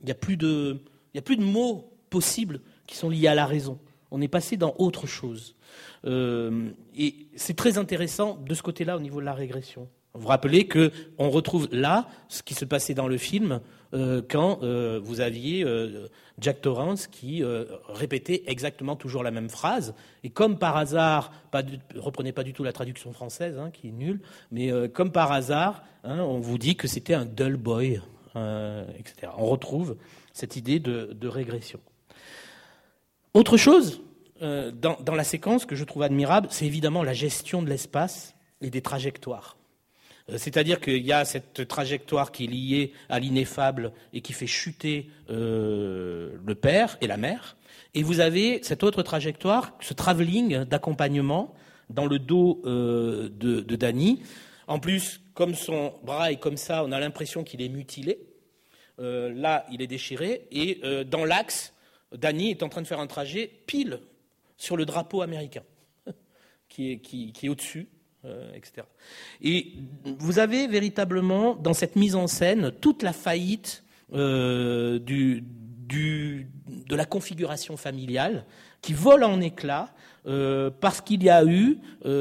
il n'y a, plus de, a plus de mots possibles qui sont liés à la raison. On est passé dans autre chose. Euh, et c'est très intéressant de ce côté-là au niveau de la régression. Vous vous rappelez que on retrouve là ce qui se passait dans le film euh, quand euh, vous aviez euh, Jack Torrance qui répétait exactement toujours la même phrase et comme par hasard, pas reprenez pas du tout la traduction française hein, qui est nulle, mais comme par hasard, hein, on vous dit que c'était un dull boy, etc. On retrouve cette idée de, régression. Autre chose dans la séquence que je trouve admirable, c'est évidemment la gestion de l'espace et des trajectoires. Euh, c'est-à-dire qu'il y a cette trajectoire qui est liée à l'ineffable et qui fait chuter euh, le père et la mère. Et vous avez cette autre trajectoire, ce travelling d'accompagnement dans le dos euh, de, de Danny. En plus, comme son bras est comme ça, on a l'impression qu'il est mutilé. là, il est déchiré. Et dans l'axe, Danny est en train de faire un trajet pile sur le drapeau américain, qui est au-dessus. Euh, etc. Et vous avez véritablement dans cette mise en scène toute la faillite euh, de la configuration familiale qui vole en éclats euh, parce qu'il y a eu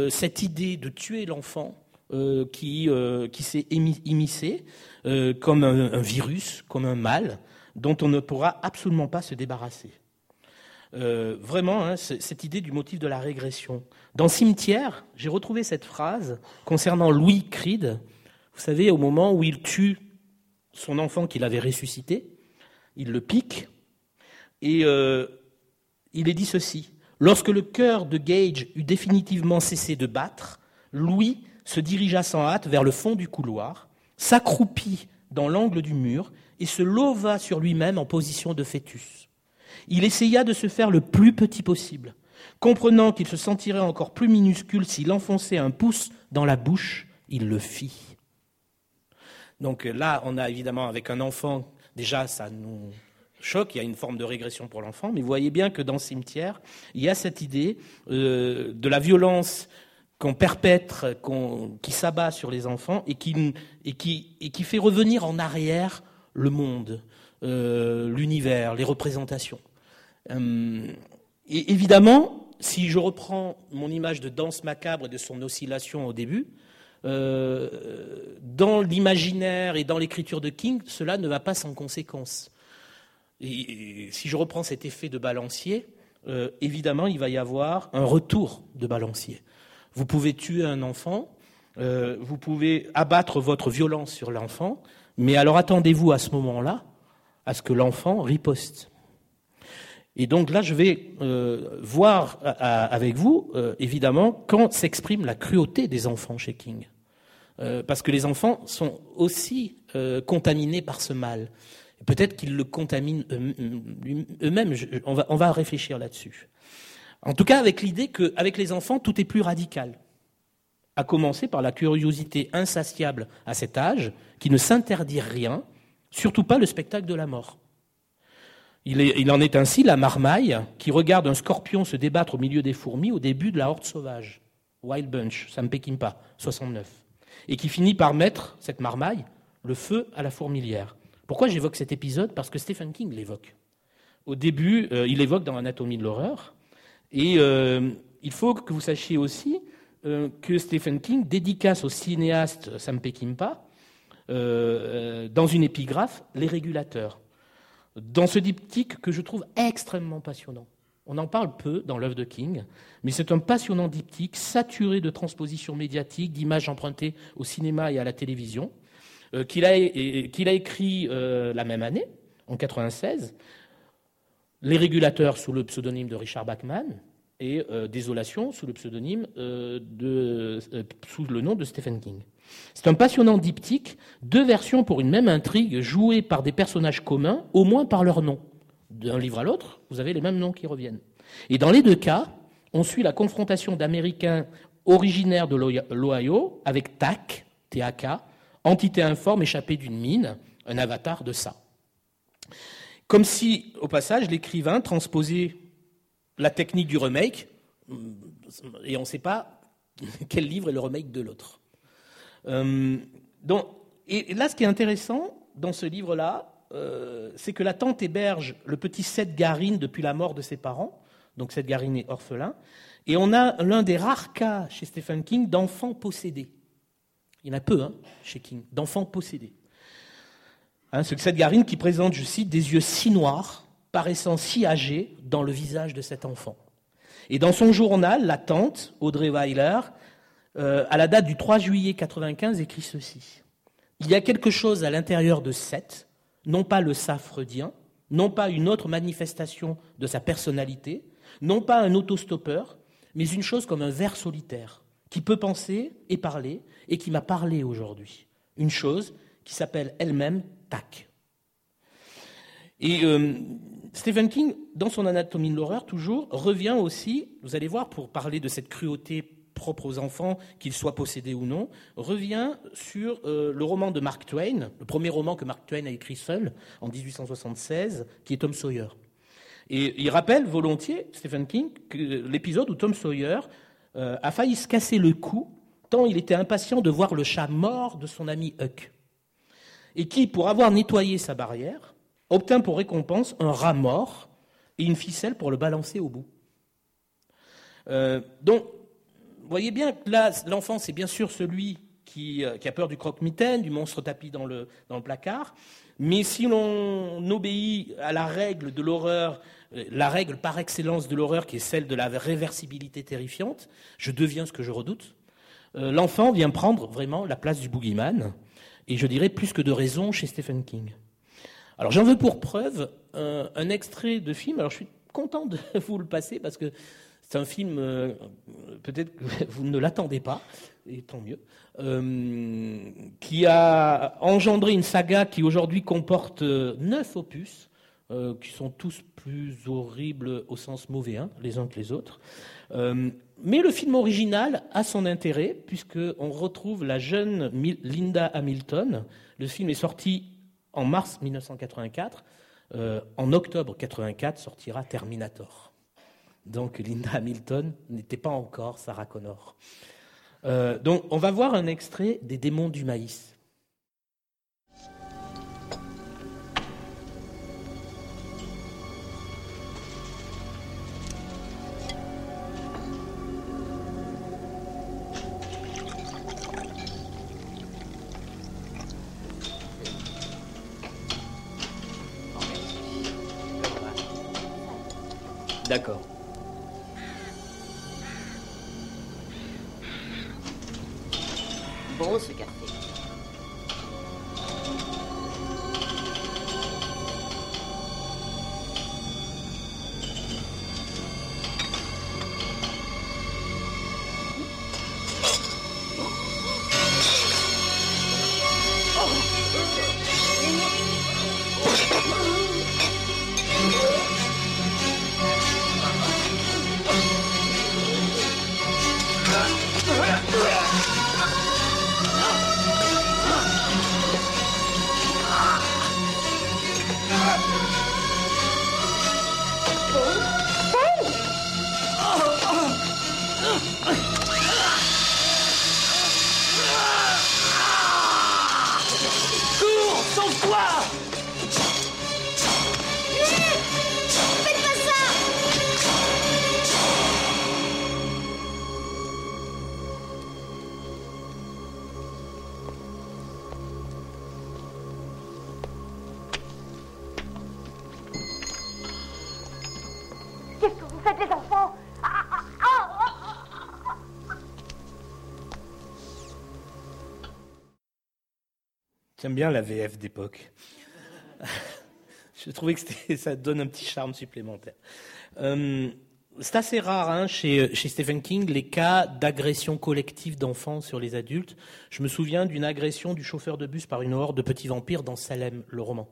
cette idée de tuer l'enfant qui, s'est immiscé comme un, virus, comme un mal dont on ne pourra absolument pas se débarrasser. Vraiment, hein, cette idée du motif de la régression. Dans Cimetière, j'ai retrouvé cette phrase concernant Louis Creed. Vous savez, au moment où il tue son enfant qu'il avait ressuscité, il le pique, et euh, il est dit ceci. Lorsque le cœur de Gage eut définitivement cessé de battre, Louis se dirigea sans hâte vers le fond du couloir, s'accroupit dans l'angle du mur et se leva sur lui-même en position de fœtus. Il essaya de se faire le plus petit possible. Comprenant qu'il se sentirait encore plus minuscule s'il enfonçait un pouce dans la bouche, il le fit. Donc là, on a évidemment avec un enfant, déjà ça nous choque, il y a une forme de régression pour l'enfant, mais vous voyez bien que dans le cimetière, il y a cette idée euh, de la violence qu'on perpètre, qui s'abat sur les enfants et qui, fait revenir en arrière le monde, euh, l'univers, les représentations. Euh, et évidemment, si je reprends mon image de danse macabre et de son oscillation au début, euh, dans l'imaginaire et dans l'écriture de King, cela ne va pas sans conséquence. Et, si je reprends cet effet de balancier, euh, évidemment, il va y avoir un retour de balancier. Vous pouvez tuer un enfant, vous pouvez abattre votre violence sur l'enfant, mais alors attendez-vous à ce moment-là à ce que l'enfant riposte. Et donc là, je vais euh, voir avec vous, euh, évidemment, quand s'exprime la cruauté des enfants chez King. Euh, parce que les enfants sont aussi contaminés par ce mal. Peut-être qu'ils le contaminent eux-mêmes. on, va, on va réfléchir là-dessus. En tout cas, avec l'idée qu'avec les enfants, tout est plus radical. À commencer par la curiosité insatiable à cet âge, qui ne s'interdit rien, surtout pas le spectacle de la mort. Il, en est ainsi la marmaille qui regarde un scorpion se débattre au milieu des fourmis au début de la horde sauvage. Wild Bunch, ne pas, 69. Et qui finit par mettre, cette marmaille, le feu à la fourmilière. Pourquoi j'évoque cet épisode? Parce que Stephen King l'évoque. Au début, euh, il l'évoque dans Anatomie de l'horreur. Et euh, il faut que vous sachiez aussi euh, que Stephen King dédicace au cinéaste Sam Peckinpah, dans une épigraphe, les régulateurs dans ce diptyque que je trouve extrêmement passionnant. On en parle peu dans l'œuvre de King, mais c'est un passionnant diptyque saturé de transpositions médiatiques, d'images empruntées au cinéma et à la télévision, euh, qu'il a, écrit euh, la même année, en 1996, Les régulateurs sous le pseudonyme de Richard Bachman et euh, Désolation sous le pseudonyme de, sous le nom de Stephen King. C'est un passionnant diptyque, deux versions pour une même intrigue jouées par des personnages communs, au moins par leur nom. D'un livre à l'autre, vous avez les mêmes noms qui reviennent. Et dans les deux cas, on suit la confrontation d'Américains originaires de l'Ohio avec TAC, TAK, entité informe échappée d'une mine, un avatar de ça. Comme si, au passage, l'écrivain transposait la technique du remake, et on ne sait pas quel livre est le remake de l'autre. Euh, donc, et là, ce qui est intéressant dans ce livre-là, euh, c'est que la tante héberge le petit Seth Garine depuis la mort de ses parents. Donc Seth Garine est orphelin. Et on a l'un des rares cas chez Stephen King d'enfants possédés. Il y en a peu hein, chez King, d'enfants possédés. Hein, ce cette Garine qui présente, je cite, des yeux si noirs, paraissant si âgés dans le visage de cet enfant. Et dans son journal, la tante, Audrey Weiler, euh, à la date du 3 juillet 95, écrit ceci. Il y a quelque chose à l'intérieur de Seth, non pas le ça freudien, non pas une autre manifestation de sa personnalité, non pas un autostoppeur, mais une chose comme un ver solitaire, qui peut penser et parler, et qui m'a parlé aujourd'hui. Une chose qui s'appelle elle-même tac. Et euh, Stephen King, dans son Anatomie de l'horreur, toujours, revient aussi, vous allez voir, pour parler de cette cruauté propre aux enfants, qu'ils soient possédés ou non, revient sur euh, le roman de Mark Twain, le premier roman que Mark Twain a écrit seul, en 1876, qui est Tom Sawyer. Et il rappelle volontiers, Stephen King, l'épisode où Tom Sawyer euh, a failli se casser le cou, tant il était impatient de voir le chat mort de son ami Huck. Et qui, pour avoir nettoyé sa barrière, obtint pour récompense un rat mort et une ficelle pour le balancer au bout. Euh, donc, voyez bien que là, l'enfant, c'est bien sûr celui qui, euh, a peur du croque-mitaine, du monstre tapis dans le, placard. Mais si l'on obéit à la règle de l'horreur, euh, la règle par excellence de l'horreur, qui est celle de la réversibilité terrifiante, je deviens ce que je redoute, l'enfant vient prendre vraiment la place du boogeyman, et je dirais plus que de raison chez Stephen King. Alors j'en veux pour preuve un, extrait de film. Alors je suis content de vous le passer parce que c'est un film, euh, peut-être que vous ne l'attendez pas, et tant mieux, euh, qui a engendré une saga qui aujourd'hui comporte euh, neuf opus, qui sont tous plus horribles au sens mauvais, hein, les uns que les autres. mais le film original a son intérêt, puisqu'on retrouve la jeune Linda Hamilton. Le film est sorti en mars 1984. Euh, en octobre 1984 sortira Terminator. Donc Linda Hamilton n'était pas encore Sarah Connor. Euh, donc on va voir un extrait des démons du maïs. D'accord. Bon, ce café. Bien la VF d'époque. Je trouvais que ça donne un petit charme supplémentaire. Euh, c'est assez rare hein, chez, chez, Stephen King les cas d'agression collective d'enfants sur les adultes. Je me souviens d'une agression du chauffeur de bus par une horde de petits vampires dans Salem, le roman.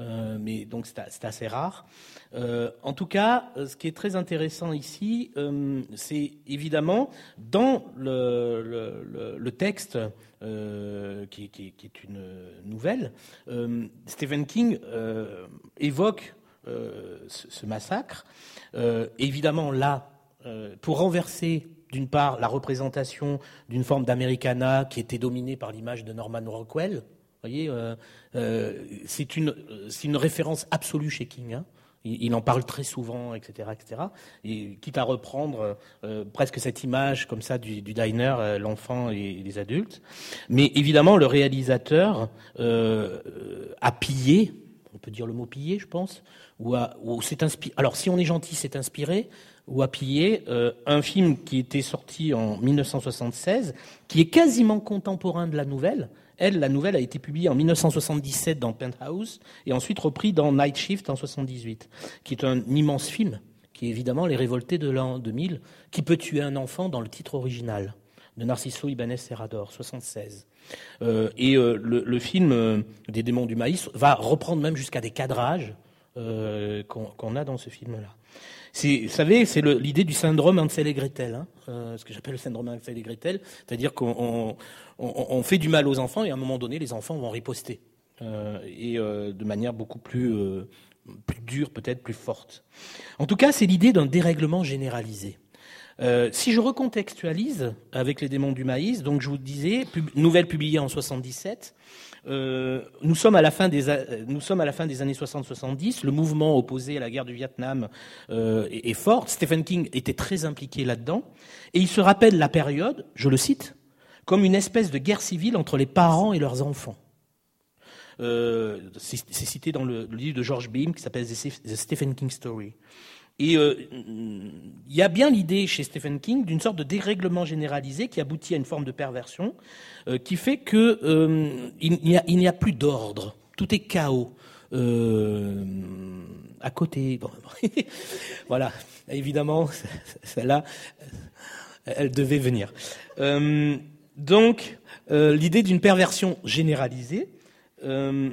Euh, mais donc c'est assez rare. Euh, en tout cas, euh, ce qui est très intéressant ici, c'est évidemment dans le, texte qui, est une nouvelle, Stephen King évoque ce, massacre. évidemment, là, pour renverser d'une part la représentation d'une forme d'Americana qui était dominée par l'image de Norman Rockwell, voyez, euh, euh, c'est une, référence absolue chez King. Hein. Il, en parle très souvent, etc., etc. Et quitte à reprendre euh, presque cette image comme ça du, diner, euh, l'enfant et, les adultes. Mais évidemment, le réalisateur euh, a pillé, on peut dire le mot pillé, je pense, ou, ou s'est inspiré. Alors, si on est gentil, c'est inspiré ou a pillé un film qui était sorti en 1976, qui est quasiment contemporain de la nouvelle, elle, la nouvelle a été publiée en 1977 dans Penthouse et ensuite repris dans Night Shift en 78, qui est un immense film, qui est évidemment Les Révoltés de l'an 2000, qui peut tuer un enfant dans le titre original de Narciso Ibanez Serrador, 76. Euh, et euh, le, film euh, des démons du maïs va reprendre même jusqu'à des cadrages qu'on a dans ce film-là. Vous savez, c'est l'idée du syndrome Hansel et Gretel, hein, ce que j'appelle le syndrome Hansel et Gretel, c'est-à-dire qu'on on, fait du mal aux enfants et à un moment donné, les enfants vont riposter. Euh, et euh, de manière beaucoup plus, euh, plus dure, peut-être plus forte. En tout cas, c'est l'idée d'un dérèglement généralisé. si je recontextualise avec les démons du maïs, donc je vous disais, nouvelle publiée en 77, nous, sommes à la fin des, nous sommes à la fin des années 60-70, le mouvement opposé à la guerre du Vietnam est, est, fort, Stephen King était très impliqué là-dedans, et il se rappelle la période, je le cite, comme une espèce de guerre civile entre les parents et leurs enfants. Euh, c'est cité dans le, livre de George Beam qui s'appelle The Stephen King Story. Et euh, il y a bien l'idée chez Stephen King d'une sorte de dérèglement généralisé qui aboutit à une forme de perversion euh, qui fait qu'il il n'y a, plus d'ordre, tout est chaos. à côté, voilà, évidemment, celle-là, elle devait venir. Donc, euh, l'idée d'une perversion généralisée, euh,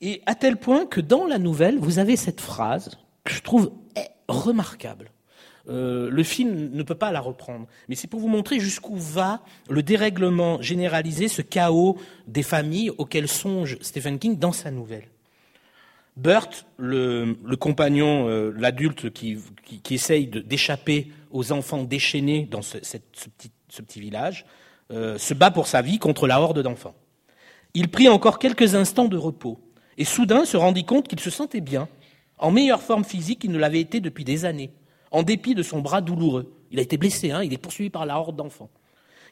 et à tel point que dans la nouvelle, vous avez cette phrase que je trouve remarquable. Euh, le film ne peut pas la reprendre, mais c'est pour vous montrer jusqu'où va le dérèglement généralisé, ce chaos des familles auquel songe Stephen King dans sa nouvelle. Burt, le, compagnon, l'adulte qui, essaye d'échapper aux enfants déchaînés dans ce petit village, euh, se bat pour sa vie contre la horde d'enfants. Il prit encore quelques instants de repos, et soudain se rendit compte qu'il se sentait bien, en meilleure forme physique qu'il ne l'avait été depuis des années, en dépit de son bras douloureux. Il a été blessé, hein, il est poursuivi par la horde d'enfants.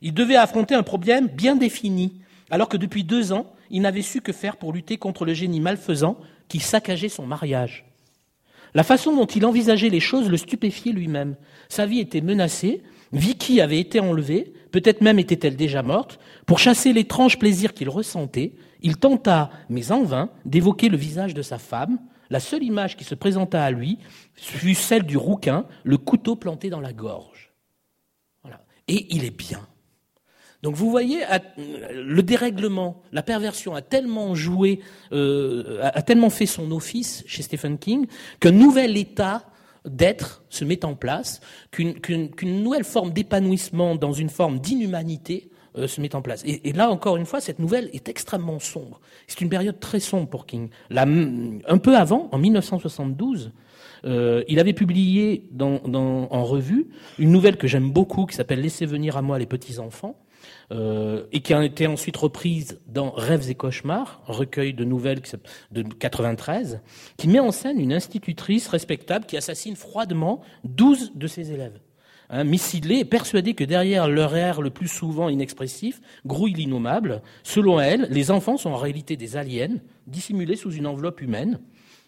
Il devait affronter un problème bien défini, alors que depuis deux ans, il n'avait su que faire pour lutter contre le génie malfaisant qui saccageait son mariage. La façon dont il envisageait les choses le stupéfiait lui-même. Sa vie était menacée, Vicky avait été enlevée, peut-être même était-elle déjà morte. Pour chasser l'étrange plaisir qu'il ressentait, il tenta, mais en vain, d'évoquer le visage de sa femme. La seule image qui se présenta à lui fut celle du rouquin, le couteau planté dans la gorge. Et il est bien. Donc vous voyez, le dérèglement, la perversion a tellement joué, euh, a tellement fait son office chez Stephen King qu'un nouvel état d'être se met en place, qu'une nouvelle forme d'épanouissement dans une forme d'inhumanité euh, se met en place. Et, là, encore une fois, cette nouvelle est extrêmement sombre. C'est une période très sombre pour King. un peu avant, en 1972, euh, il avait publié en revue une nouvelle que j'aime beaucoup qui s'appelle Laissez venir à moi les petits enfants, euh, et qui a été ensuite reprise dans Rêves et cauchemars, recueil de nouvelles de 93, qui met en scène une institutrice respectable qui assassine froidement 12 de ses élèves. Hein, Miss Sidley est persuadée que derrière leur air le plus souvent inexpressif grouille l'innommable. Selon elle, les enfants sont en réalité des aliens, dissimulés sous une enveloppe humaine.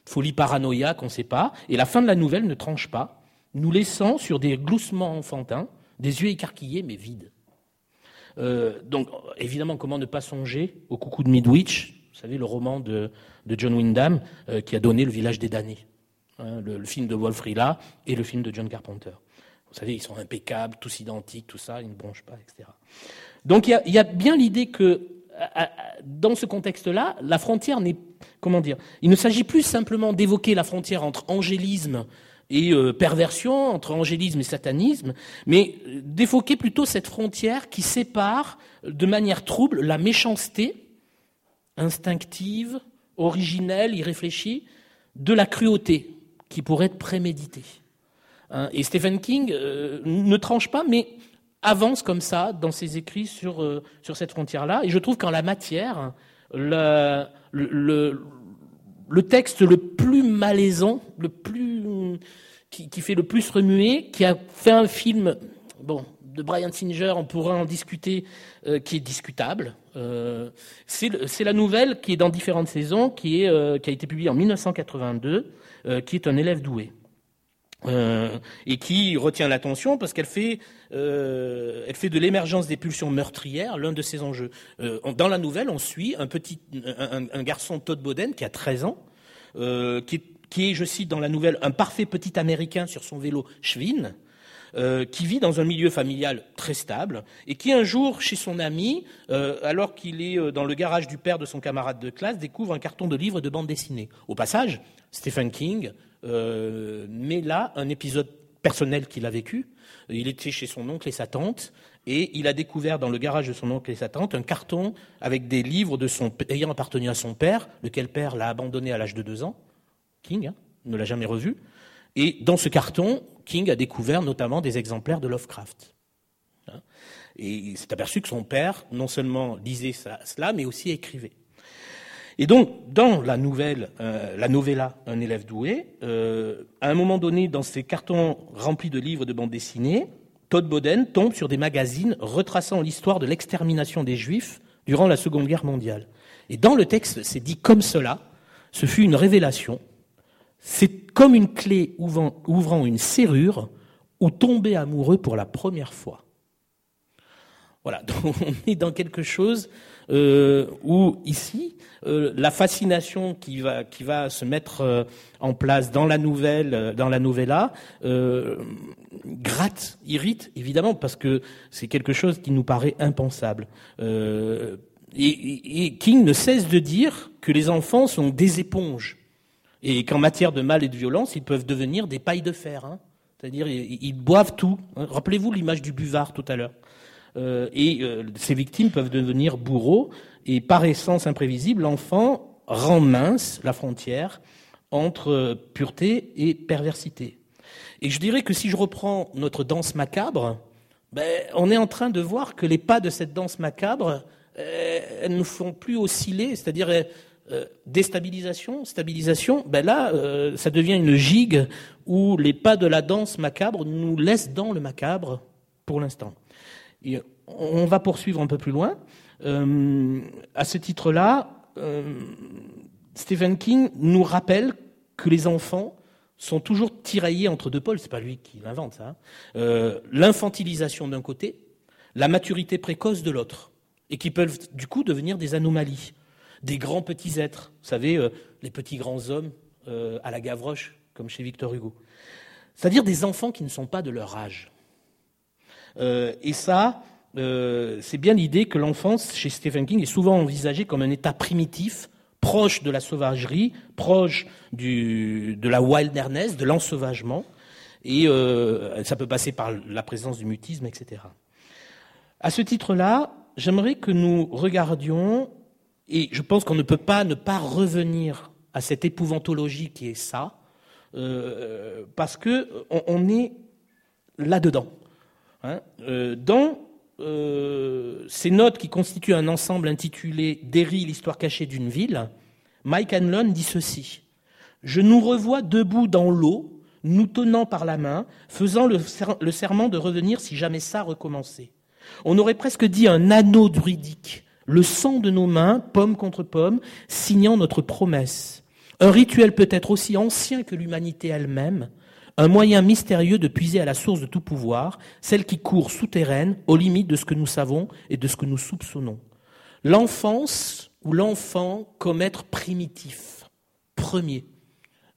Folie paranoïaque, on ne sait pas. Et la fin de la nouvelle ne tranche pas, nous laissant sur des gloussements enfantins, des yeux écarquillés mais vides. Euh, donc, évidemment, comment ne pas songer au coucou de Midwich, vous savez, le roman de, John Wyndham euh, qui a donné Le village des damnés, hein, le, film de Wolf Rilla et le film de John Carpenter. Vous savez, ils sont impeccables, tous identiques, tout ça, ils ne bronchent pas, etc. Donc, il y, a bien l'idée que, dans ce contexte-là, la frontière n'est. Comment dire Il ne s'agit plus simplement d'évoquer la frontière entre angélisme et euh, perversion entre angélisme et satanisme, mais euh, défoquer plutôt cette frontière qui sépare de manière trouble la méchanceté instinctive, originelle, irréfléchie, de la cruauté qui pourrait être préméditée. Hein, et Stephen King euh, ne tranche pas, mais avance comme ça dans ses écrits sur, sur cette frontière-là. Et je trouve qu'en la matière, le, texte le plus malaisant, le plus qui, fait le plus remuer, qui a fait un film, de Brian Singer, on pourra en discuter, euh, qui est discutable. Euh, c'est la nouvelle qui est dans différentes saisons, qui, est, euh, qui a été publiée en 1982, euh, qui est un élève doué. Euh, et qui retient l'attention parce qu'elle fait, euh, elle fait de l'émergence des pulsions meurtrières l'un de ses enjeux. Euh, dans la nouvelle, on suit un petit, un, garçon Todd Boden qui a 13 ans, qui, est, qui, est, je cite dans la nouvelle, un parfait petit Américain sur son vélo Schwinn, qui vit dans un milieu familial très stable et qui un jour, chez son ami, alors qu'il est dans le garage du père de son camarade de classe, découvre un carton de livres de bande dessinée. Au passage, Stephen King euh, mais là, un épisode personnel qu'il a vécu. Il était chez son oncle et sa tante, et il a découvert dans le garage de son oncle et sa tante un carton avec des livres ayant appartenu à son père, lequel père l'a abandonné à l'âge de deux ans. King hein, ne l'a jamais revu. Et dans ce carton, King a découvert notamment des exemplaires de Lovecraft. Hein. Et il s'est aperçu que son père non seulement lisait cela, mais aussi écrivait. Et donc, dans la nouvelle, euh, la novella Un élève doué, euh, à un moment donné, dans ces cartons remplis de livres de bande dessinée, Todd Boden tombe sur des magazines retraçant l'histoire de l'extermination des Juifs durant la Seconde Guerre mondiale. Et dans le texte, c'est dit comme cela, ce fut une révélation. C'est comme une clé ouvrant, ouvrant une serrure ou tomber amoureux pour la première fois. Voilà, donc on est dans quelque chose euh, où ici, euh, la fascination qui va, qui va se mettre euh, en place dans la nouvelle, euh, dans la novella, euh, gratte, irrite évidemment parce que c'est quelque chose qui nous paraît impensable. Et, et, King ne cesse de dire que les enfants sont des éponges et qu'en matière de mal et de violence, ils peuvent devenir des pailles de fer. Hein. C'est-à-dire, ils, ils, boivent tout. Rappelez-vous l'image du buvard tout à l'heure. Euh, et euh, ces victimes peuvent devenir bourreaux. Et par essence imprévisible, l'enfant rend mince la frontière entre pureté et perversité. Et je dirais que si je reprends notre danse macabre, ben, on est en train de voir que les pas de cette danse macabre, euh, elles ne font plus osciller, c'est-à-dire euh, déstabilisation, stabilisation. Ben là, euh, ça devient une gigue où les pas de la danse macabre nous laissent dans le macabre pour l'instant. On va poursuivre un peu plus loin. Euh, à ce titre-là, euh, Stephen King nous rappelle que les enfants sont toujours tiraillés entre deux pôles. C'est pas lui qui l'invente ça. Hein. Euh, L'infantilisation d'un côté, la maturité précoce de l'autre, et qui peuvent du coup devenir des anomalies, des grands petits êtres. Vous savez, les petits grands hommes à la Gavroche, comme chez Victor Hugo. C'est-à-dire des enfants qui ne sont pas de leur âge. Euh, et ça, euh, c'est bien l'idée que l'enfance chez Stephen King est souvent envisagée comme un état primitif, proche de la sauvagerie, proche de la wilderness, de l'ensauvagement, et euh, ça peut passer par la présence du mutisme, etc. À ce titre-là, j'aimerais que nous regardions, et je pense qu'on ne peut pas ne pas revenir à cette épouvantologie qui est ça, parce que on, on est là-dedans. Hein, euh, dans euh, ces notes qui constituent un ensemble intitulé Derry, l'histoire cachée d'une ville, Mike Hanlon dit ceci. Je nous revois debout dans l'eau, nous tenant par la main, faisant le, ser le, serment de revenir si jamais ça recommençait. On aurait presque dit un anneau druidique, le sang de nos mains, pomme contre pomme, signant notre promesse. Un rituel peut-être aussi ancien que l'humanité elle-même, un moyen mystérieux de puiser à la source de tout pouvoir, celle qui court souterraine aux limites de ce que nous savons et de ce que nous soupçonnons. L'enfance ou l'enfant comme être primitif, premier.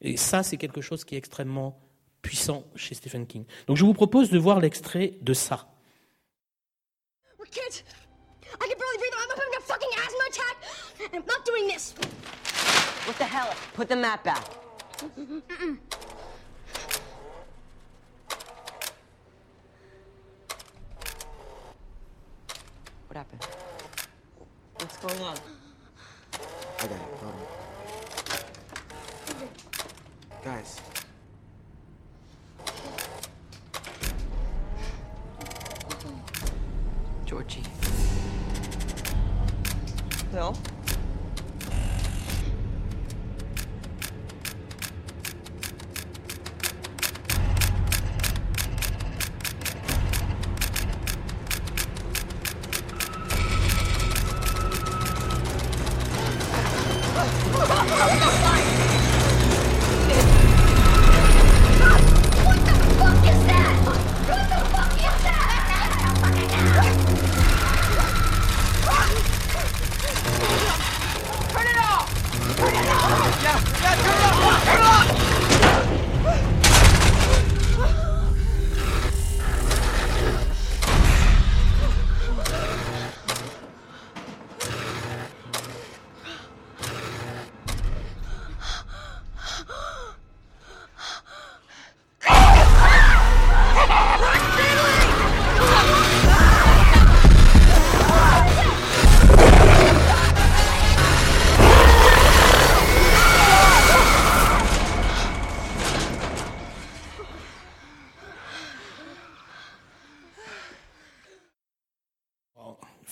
Et ça, c'est quelque chose qui est extrêmement puissant chez Stephen King. Donc je vous propose de voir l'extrait de ça. Kids, I can barely breathe. I'm having a fucking asthma attack. I'm not doing this. What the hell? Put the map back. Mm -mm. What happened? What's going on? I got it. Hold on. Guys. Georgie. Bill?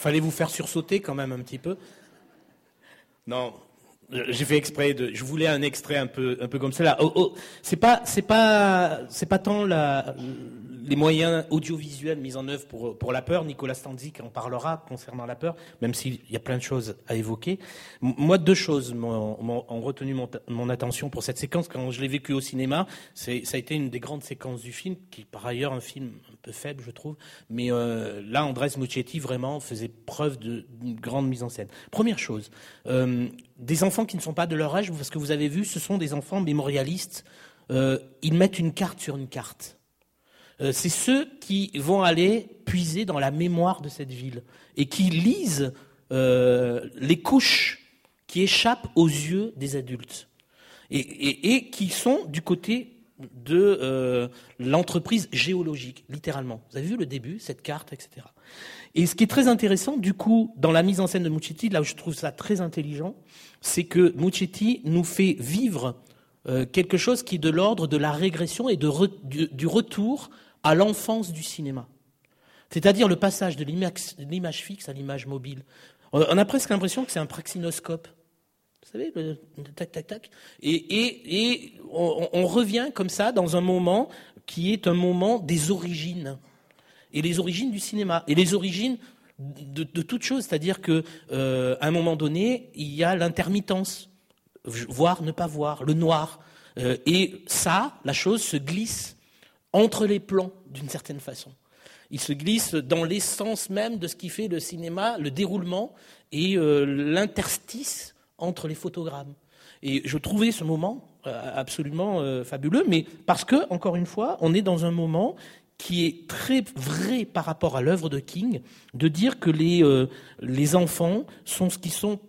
Fallait vous faire sursauter quand même un petit peu. Non, j'ai fait exprès de. Je voulais un extrait un peu, un peu comme cela. Oh, oh, c'est pas, c'est pas, c'est pas tant la, les moyens audiovisuels mis en œuvre pour, pour la peur. Nicolas Stanzik en parlera concernant la peur, même s'il y a plein de choses à évoquer. Moi, deux choses m'ont retenu mon, attention pour cette séquence quand je l'ai vécu au cinéma. Ça a été une des grandes séquences du film, qui est par ailleurs un film un peu faible, je trouve. Mais euh, là, Andrés Muccetti vraiment faisait preuve d'une grande mise en scène. Première chose, euh, des enfants qui ne sont pas de leur âge, parce que vous avez vu, ce sont des enfants mémorialistes. Euh, ils mettent une carte sur une carte. Euh, c'est ceux qui vont aller puiser dans la mémoire de cette ville et qui lisent euh, les couches qui échappent aux yeux des adultes et, qui sont du côté de euh, l'entreprise géologique, littéralement. Vous avez vu le début, cette carte, etc. Et ce qui est très intéressant, du coup, dans la mise en scène de Muccetti, là où je trouve ça très intelligent, c'est que Muccetti nous fait vivre quelque chose qui est de l'ordre de la régression et du, retour à l'enfance du cinéma. C'est-à-dire le passage de l'image fixe à l'image mobile. On a presque l'impression que c'est un praxinoscope. Vous savez, le tac, tac, tac. Et, on, revient comme ça dans un moment qui est un moment des origines. Et les origines du cinéma. Et les origines de, de toute chose. C'est-à-dire qu'à euh, un moment donné, il y a l'intermittence. Voir, ne pas voir, le noir. Euh, et ça, la chose se glisse entre les plans, d'une certaine façon. Il se glisse dans l'essence même de ce qui fait le cinéma, le déroulement et euh, l'interstice entre les photogrammes. Et je trouvais ce moment euh, absolument euh, fabuleux, mais parce que, encore une fois, on est dans un moment qui est très vrai par rapport à l'œuvre de King, de dire que les, enfants sont ce qui sont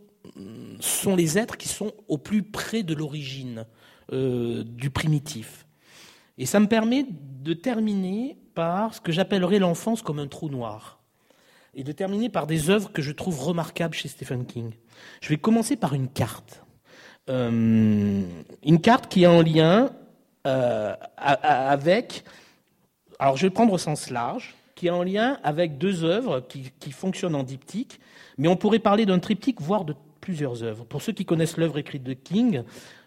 les êtres qui sont au plus près de l'origine, du primitif. Et ça me permet de terminer par ce que j'appellerais l'enfance comme un trou noir. Et de terminer par des œuvres que je trouve remarquables chez Stephen King. Je vais commencer par une carte. Euh, une carte qui est en lien euh, avec, alors je vais prendre au sens large, qui est en lien avec deux œuvres qui, qui fonctionnent en diptyque, mais on pourrait parler d'un triptyque, voire de plusieurs œuvres. Pour ceux qui connaissent l'œuvre écrite de King,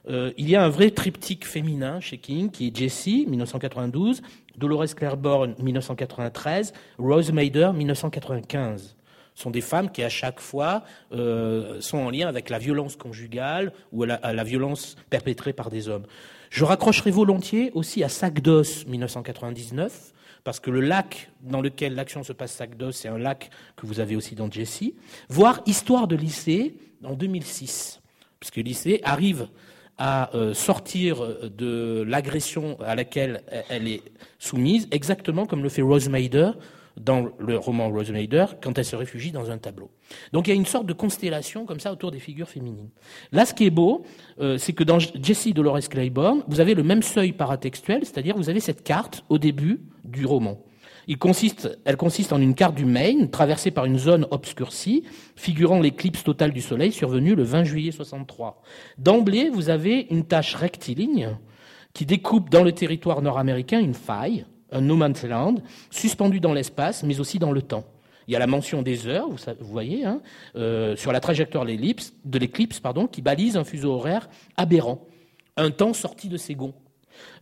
euh, il y a un vrai triptyque féminin chez King, qui est Jessie, 1992, Dolores Claiborne, 1993, Rose Mader, 1995. Ce sont des femmes qui, à chaque fois, euh, sont en lien avec la violence conjugale ou la, la, violence perpétrée par des hommes. Je raccrocherai volontiers aussi à Sac d'os, 1999, parce que le lac dans lequel l'action se passe, Sac d'os, c'est un lac que vous avez aussi dans Jessie, voire Histoire de lycée, en 2006, puisque lycée arrive à euh, sortir de l'agression à laquelle elle est soumise, exactement comme le fait Rose Mader dans le roman Rose Mader quand elle se réfugie dans un tableau. Donc il y a une sorte de constellation comme ça autour des figures féminines. Là, ce qui est beau, euh, c'est que dans Jessie Dolores Claiborne, vous avez le même seuil paratextuel, c'est-à-dire vous avez cette carte au début du roman elle consiste en une carte du Maine traversée par une zone obscurcie figurant l'éclipse totale du Soleil survenue le 20 juillet 63. D'emblée, vous avez une tache rectiligne qui découpe dans le territoire nord-américain une faille, un no man's land, suspendu dans l'espace, mais aussi dans le temps. Il y a la mention des heures, vous, voyez, hein, euh, sur la trajectoire de l'éclipse, qui balise un fuseau horaire aberrant, un temps sorti de ses gonds.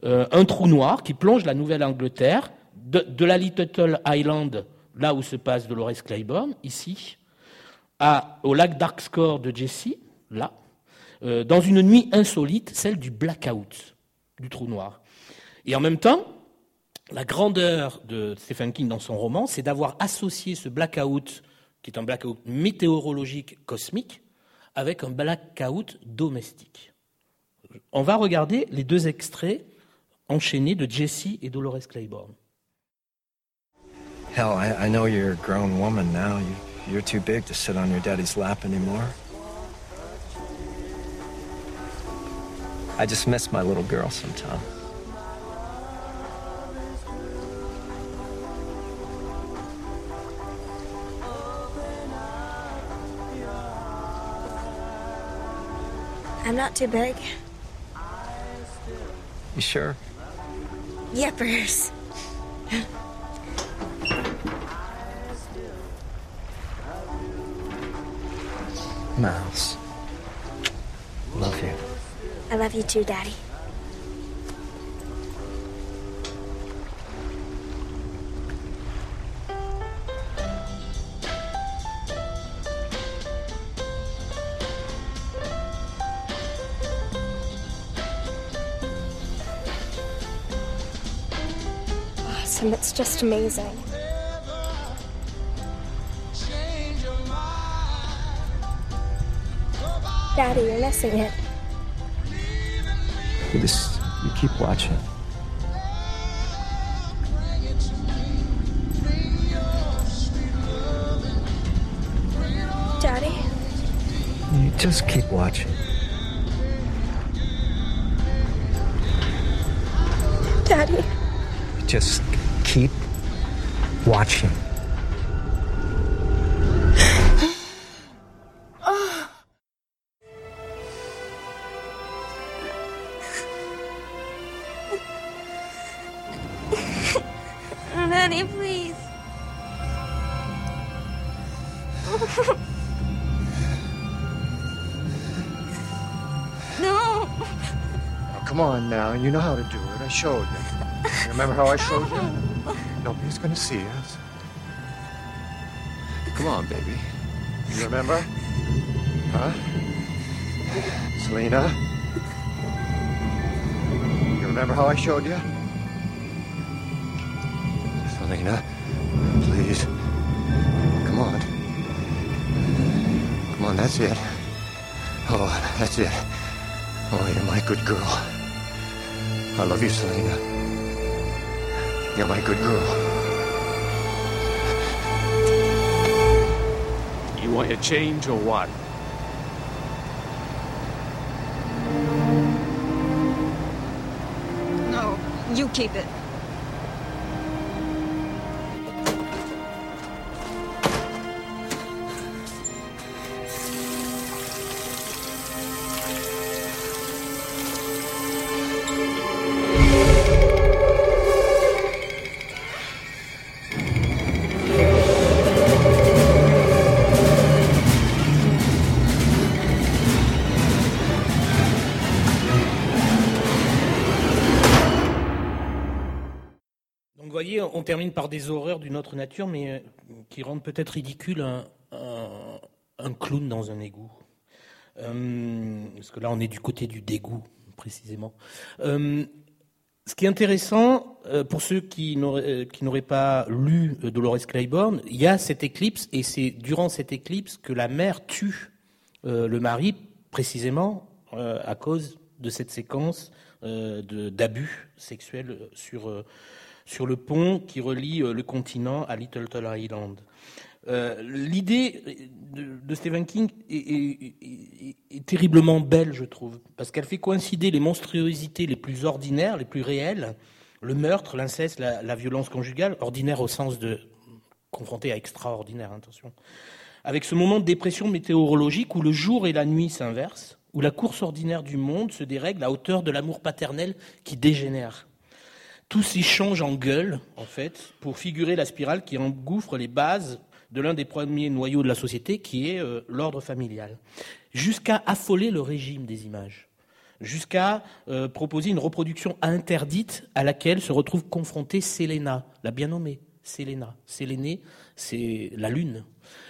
Euh, un trou noir qui plonge la Nouvelle-Angleterre de, la Little Island, là où se passe Dolores Claiborne, ici, à, au lac Darkscore de Jesse, là, euh, dans une nuit insolite, celle du blackout, du trou noir. Et en même temps, la grandeur de Stephen King dans son roman, c'est d'avoir associé ce blackout, qui est un blackout météorologique cosmique, avec un blackout domestique. On va regarder les deux extraits enchaînés de Jesse et Dolores Claiborne. Hell, I, I know you're a grown woman now. You, you're too big to sit on your daddy's lap anymore. I just miss my little girl sometimes. I'm not too big. You sure? Miles. Love you. I love you too, Daddy. Awesome, it's just amazing. Daddy, you're missing it. You just you keep watching. Daddy? You just keep watching. Daddy? Just keep watching. Showed you. Remember how I showed you? Nobody's gonna see us. Come on, baby. You remember? Huh? Selena? You remember how I showed you? Selena, please. Come on. Come on, that's it. Oh, that's it. Oh, you're my good girl. I love you, Selena. You're my good girl. You want a change or what? No, you keep it. Termine par des horreurs d'une autre nature, mais euh, qui rendent peut-être ridicule un, clown dans un égout. Euh, parce que là, on est du côté du dégoût, précisément. Euh, ce qui est intéressant, pour ceux qui n'auraient pas lu Dolores Claiborne, il y a cette éclipse, et c'est durant cette éclipse que la mère tue le mari, précisément à cause de cette séquence d'abus sexuels sur, sur le pont qui relie euh, le continent à Little Turtle Island. Euh, L'idée de, Stephen King est, terriblement belle, je trouve, parce qu'elle fait coïncider les monstruosités les plus ordinaires, les plus réelles, le meurtre, l'inceste, la, la violence conjugale, ordinaire au sens de confronté à extraordinaire, attention, avec ce moment de dépression météorologique où le jour et la nuit s'inversent, où la course ordinaire du monde se dérègle à hauteur de l'amour paternel qui dégénère. Tout s'y change en gueule, en fait, pour figurer la spirale qui engouffre les bases de l'un des premiers noyaux de la société, qui est euh, l'ordre familial, jusqu'à affoler le régime des images, jusqu'à euh, proposer une reproduction interdite à laquelle se retrouve confrontée Séléna, la bien nommée Sélénée, c'est la lune.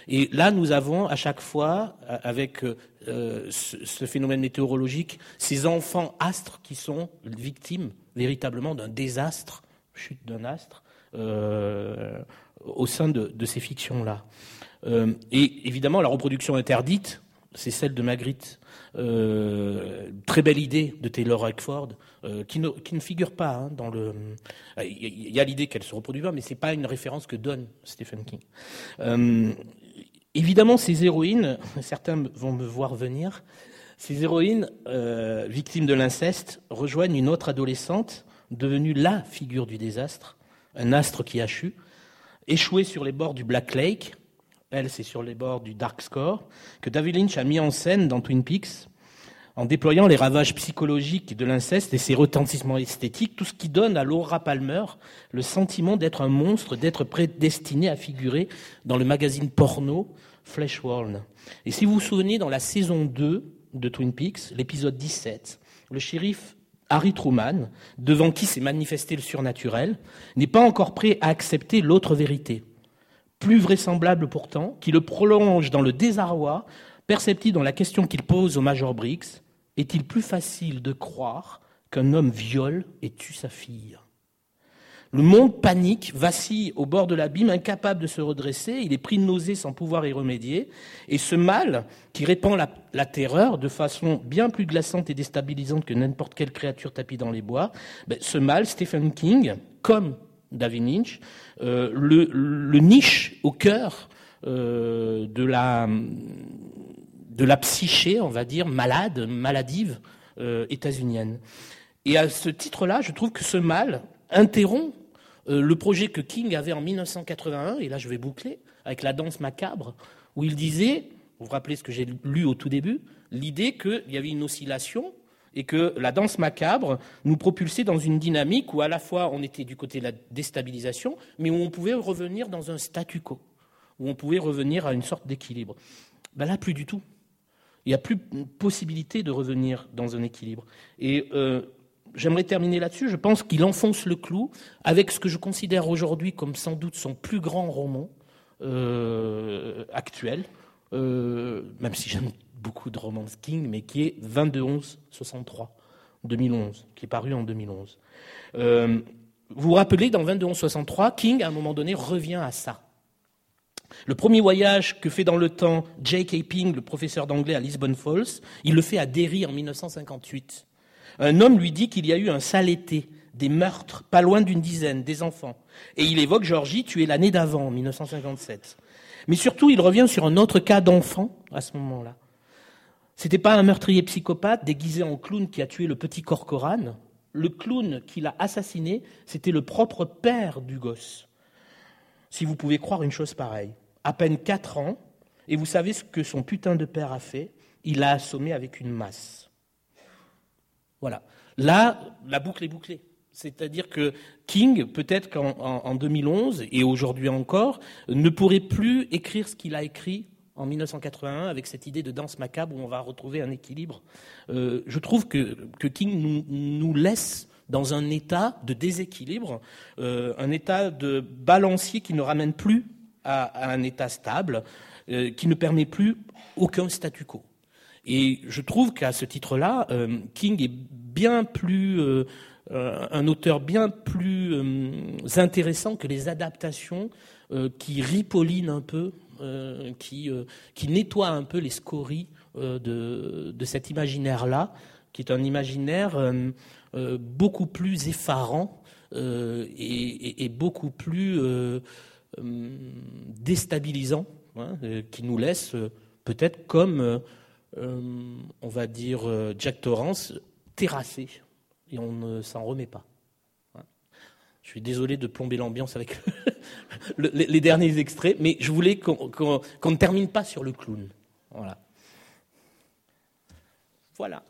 Et là, nous avons à chaque fois, euh, avec euh, ce, phénomène météorologique, ces enfants astres qui sont victimes véritablement d'un désastre, chute d'un astre, euh, au sein de, ces fictions-là. Et évidemment, la reproduction interdite, c'est celle de Magritte. Euh, très belle idée de Taylor Hackford, euh, qui, ne, figure pas hein, dans le. Il y, y a l'idée qu'elle se reproduit pas, mais c'est pas une référence que donne Stephen King. Euh, évidemment, ces héroïnes, certains vont me voir venir. Ces héroïnes, euh, victimes de l'inceste, rejoignent une autre adolescente devenue la figure du désastre, un astre qui a chu, échouée sur les bords du Black Lake. Elle, c'est sur les bords du Dark Score, que David Lynch a mis en scène dans Twin Peaks, en déployant les ravages psychologiques de l'inceste et ses retentissements esthétiques, tout ce qui donne à Laura Palmer le sentiment d'être un monstre, d'être prédestiné à figurer dans le magazine porno Fleshworn. Et si vous vous souvenez, dans la saison 2 de Twin Peaks, l'épisode 17, le shérif Harry Truman, devant qui s'est manifesté le surnaturel, n'est pas encore prêt à accepter l'autre vérité. Plus vraisemblable pourtant, qui le prolonge dans le désarroi, perceptible dans la question qu'il pose au Major Briggs, est-il plus facile de croire qu'un homme viole et tue sa fille? Le monde panique, vacille au bord de l'abîme, incapable de se redresser, il est pris de nausée sans pouvoir y remédier, et ce mal, qui répand la, terreur de façon bien plus glaçante et déstabilisante que n'importe quelle créature tapie dans les bois, ben, ce mal, Stephen King, comme David Lynch, euh, le, niche au cœur euh, de, la, de la psyché, on va dire, malade, maladive euh, états-unienne. Et à ce titre-là, je trouve que ce mal interrompt le projet que King avait en 1981, et là je vais boucler, avec la danse macabre, où il disait, vous vous rappelez ce que j'ai lu au tout début, l'idée qu'il y avait une oscillation et que la danse macabre nous propulsait dans une dynamique où à la fois on était du côté de la déstabilisation, mais où on pouvait revenir dans un statu quo, où on pouvait revenir à une sorte d'équilibre. Ben là, plus du tout. Il n'y a plus possibilité de revenir dans un équilibre. Et euh, j'aimerais terminer là-dessus. Je pense qu'il enfonce le clou avec ce que je considère aujourd'hui comme sans doute son plus grand roman euh, actuel, euh, même si j'aime beaucoup de romans King, mais qui est 22-11-63, 2011, qui est paru en 2011. Euh, vous vous rappelez, dans 22-11-63, King, à un moment donné, revient à ça. Le premier voyage que fait dans le temps J.K. Ping, le professeur d'anglais à Lisbon Falls, il le fait à Derry en 1958. Un homme lui dit qu'il y a eu un sale été, des meurtres, pas loin d'une dizaine, des enfants. Et il évoque Georgie, tuée l'année d'avant, en 1957. Mais surtout, il revient sur un autre cas d'enfant à ce moment-là. C'était pas un meurtrier psychopathe déguisé en clown qui a tué le petit Corcoran. Le clown qui l'a assassiné, c'était le propre père du gosse. Si vous pouvez croire une chose pareille. À peine quatre ans, et vous savez ce que son putain de père a fait Il l'a assommé avec une masse. Voilà. Là, la boucle est bouclée. C'est-à-dire que King, peut-être qu'en 2011 et aujourd'hui encore, ne pourrait plus écrire ce qu'il a écrit en 1981 avec cette idée de danse macabre où on va retrouver un équilibre. Euh, je trouve que, King nous, laisse dans un état de déséquilibre, euh, un état de balancier qui ne ramène plus à, un état stable, euh, qui ne permet plus aucun statu quo. Et je trouve qu'à ce titre-là, King est bien plus un auteur bien plus intéressant que les adaptations qui ripollinent un peu, qui, qui nettoient un peu les scories de, de, cet imaginaire-là, qui est un imaginaire beaucoup plus effarant et, beaucoup plus déstabilisant, hein, qui nous laisse peut-être comme euh, on va dire, euh, Jack Torrance, terrassé, et on ne s'en remet pas. Je suis désolé de plomber l'ambiance avec les, derniers extraits, mais je voulais qu'on ne termine pas sur le clown. Voilà. Voilà.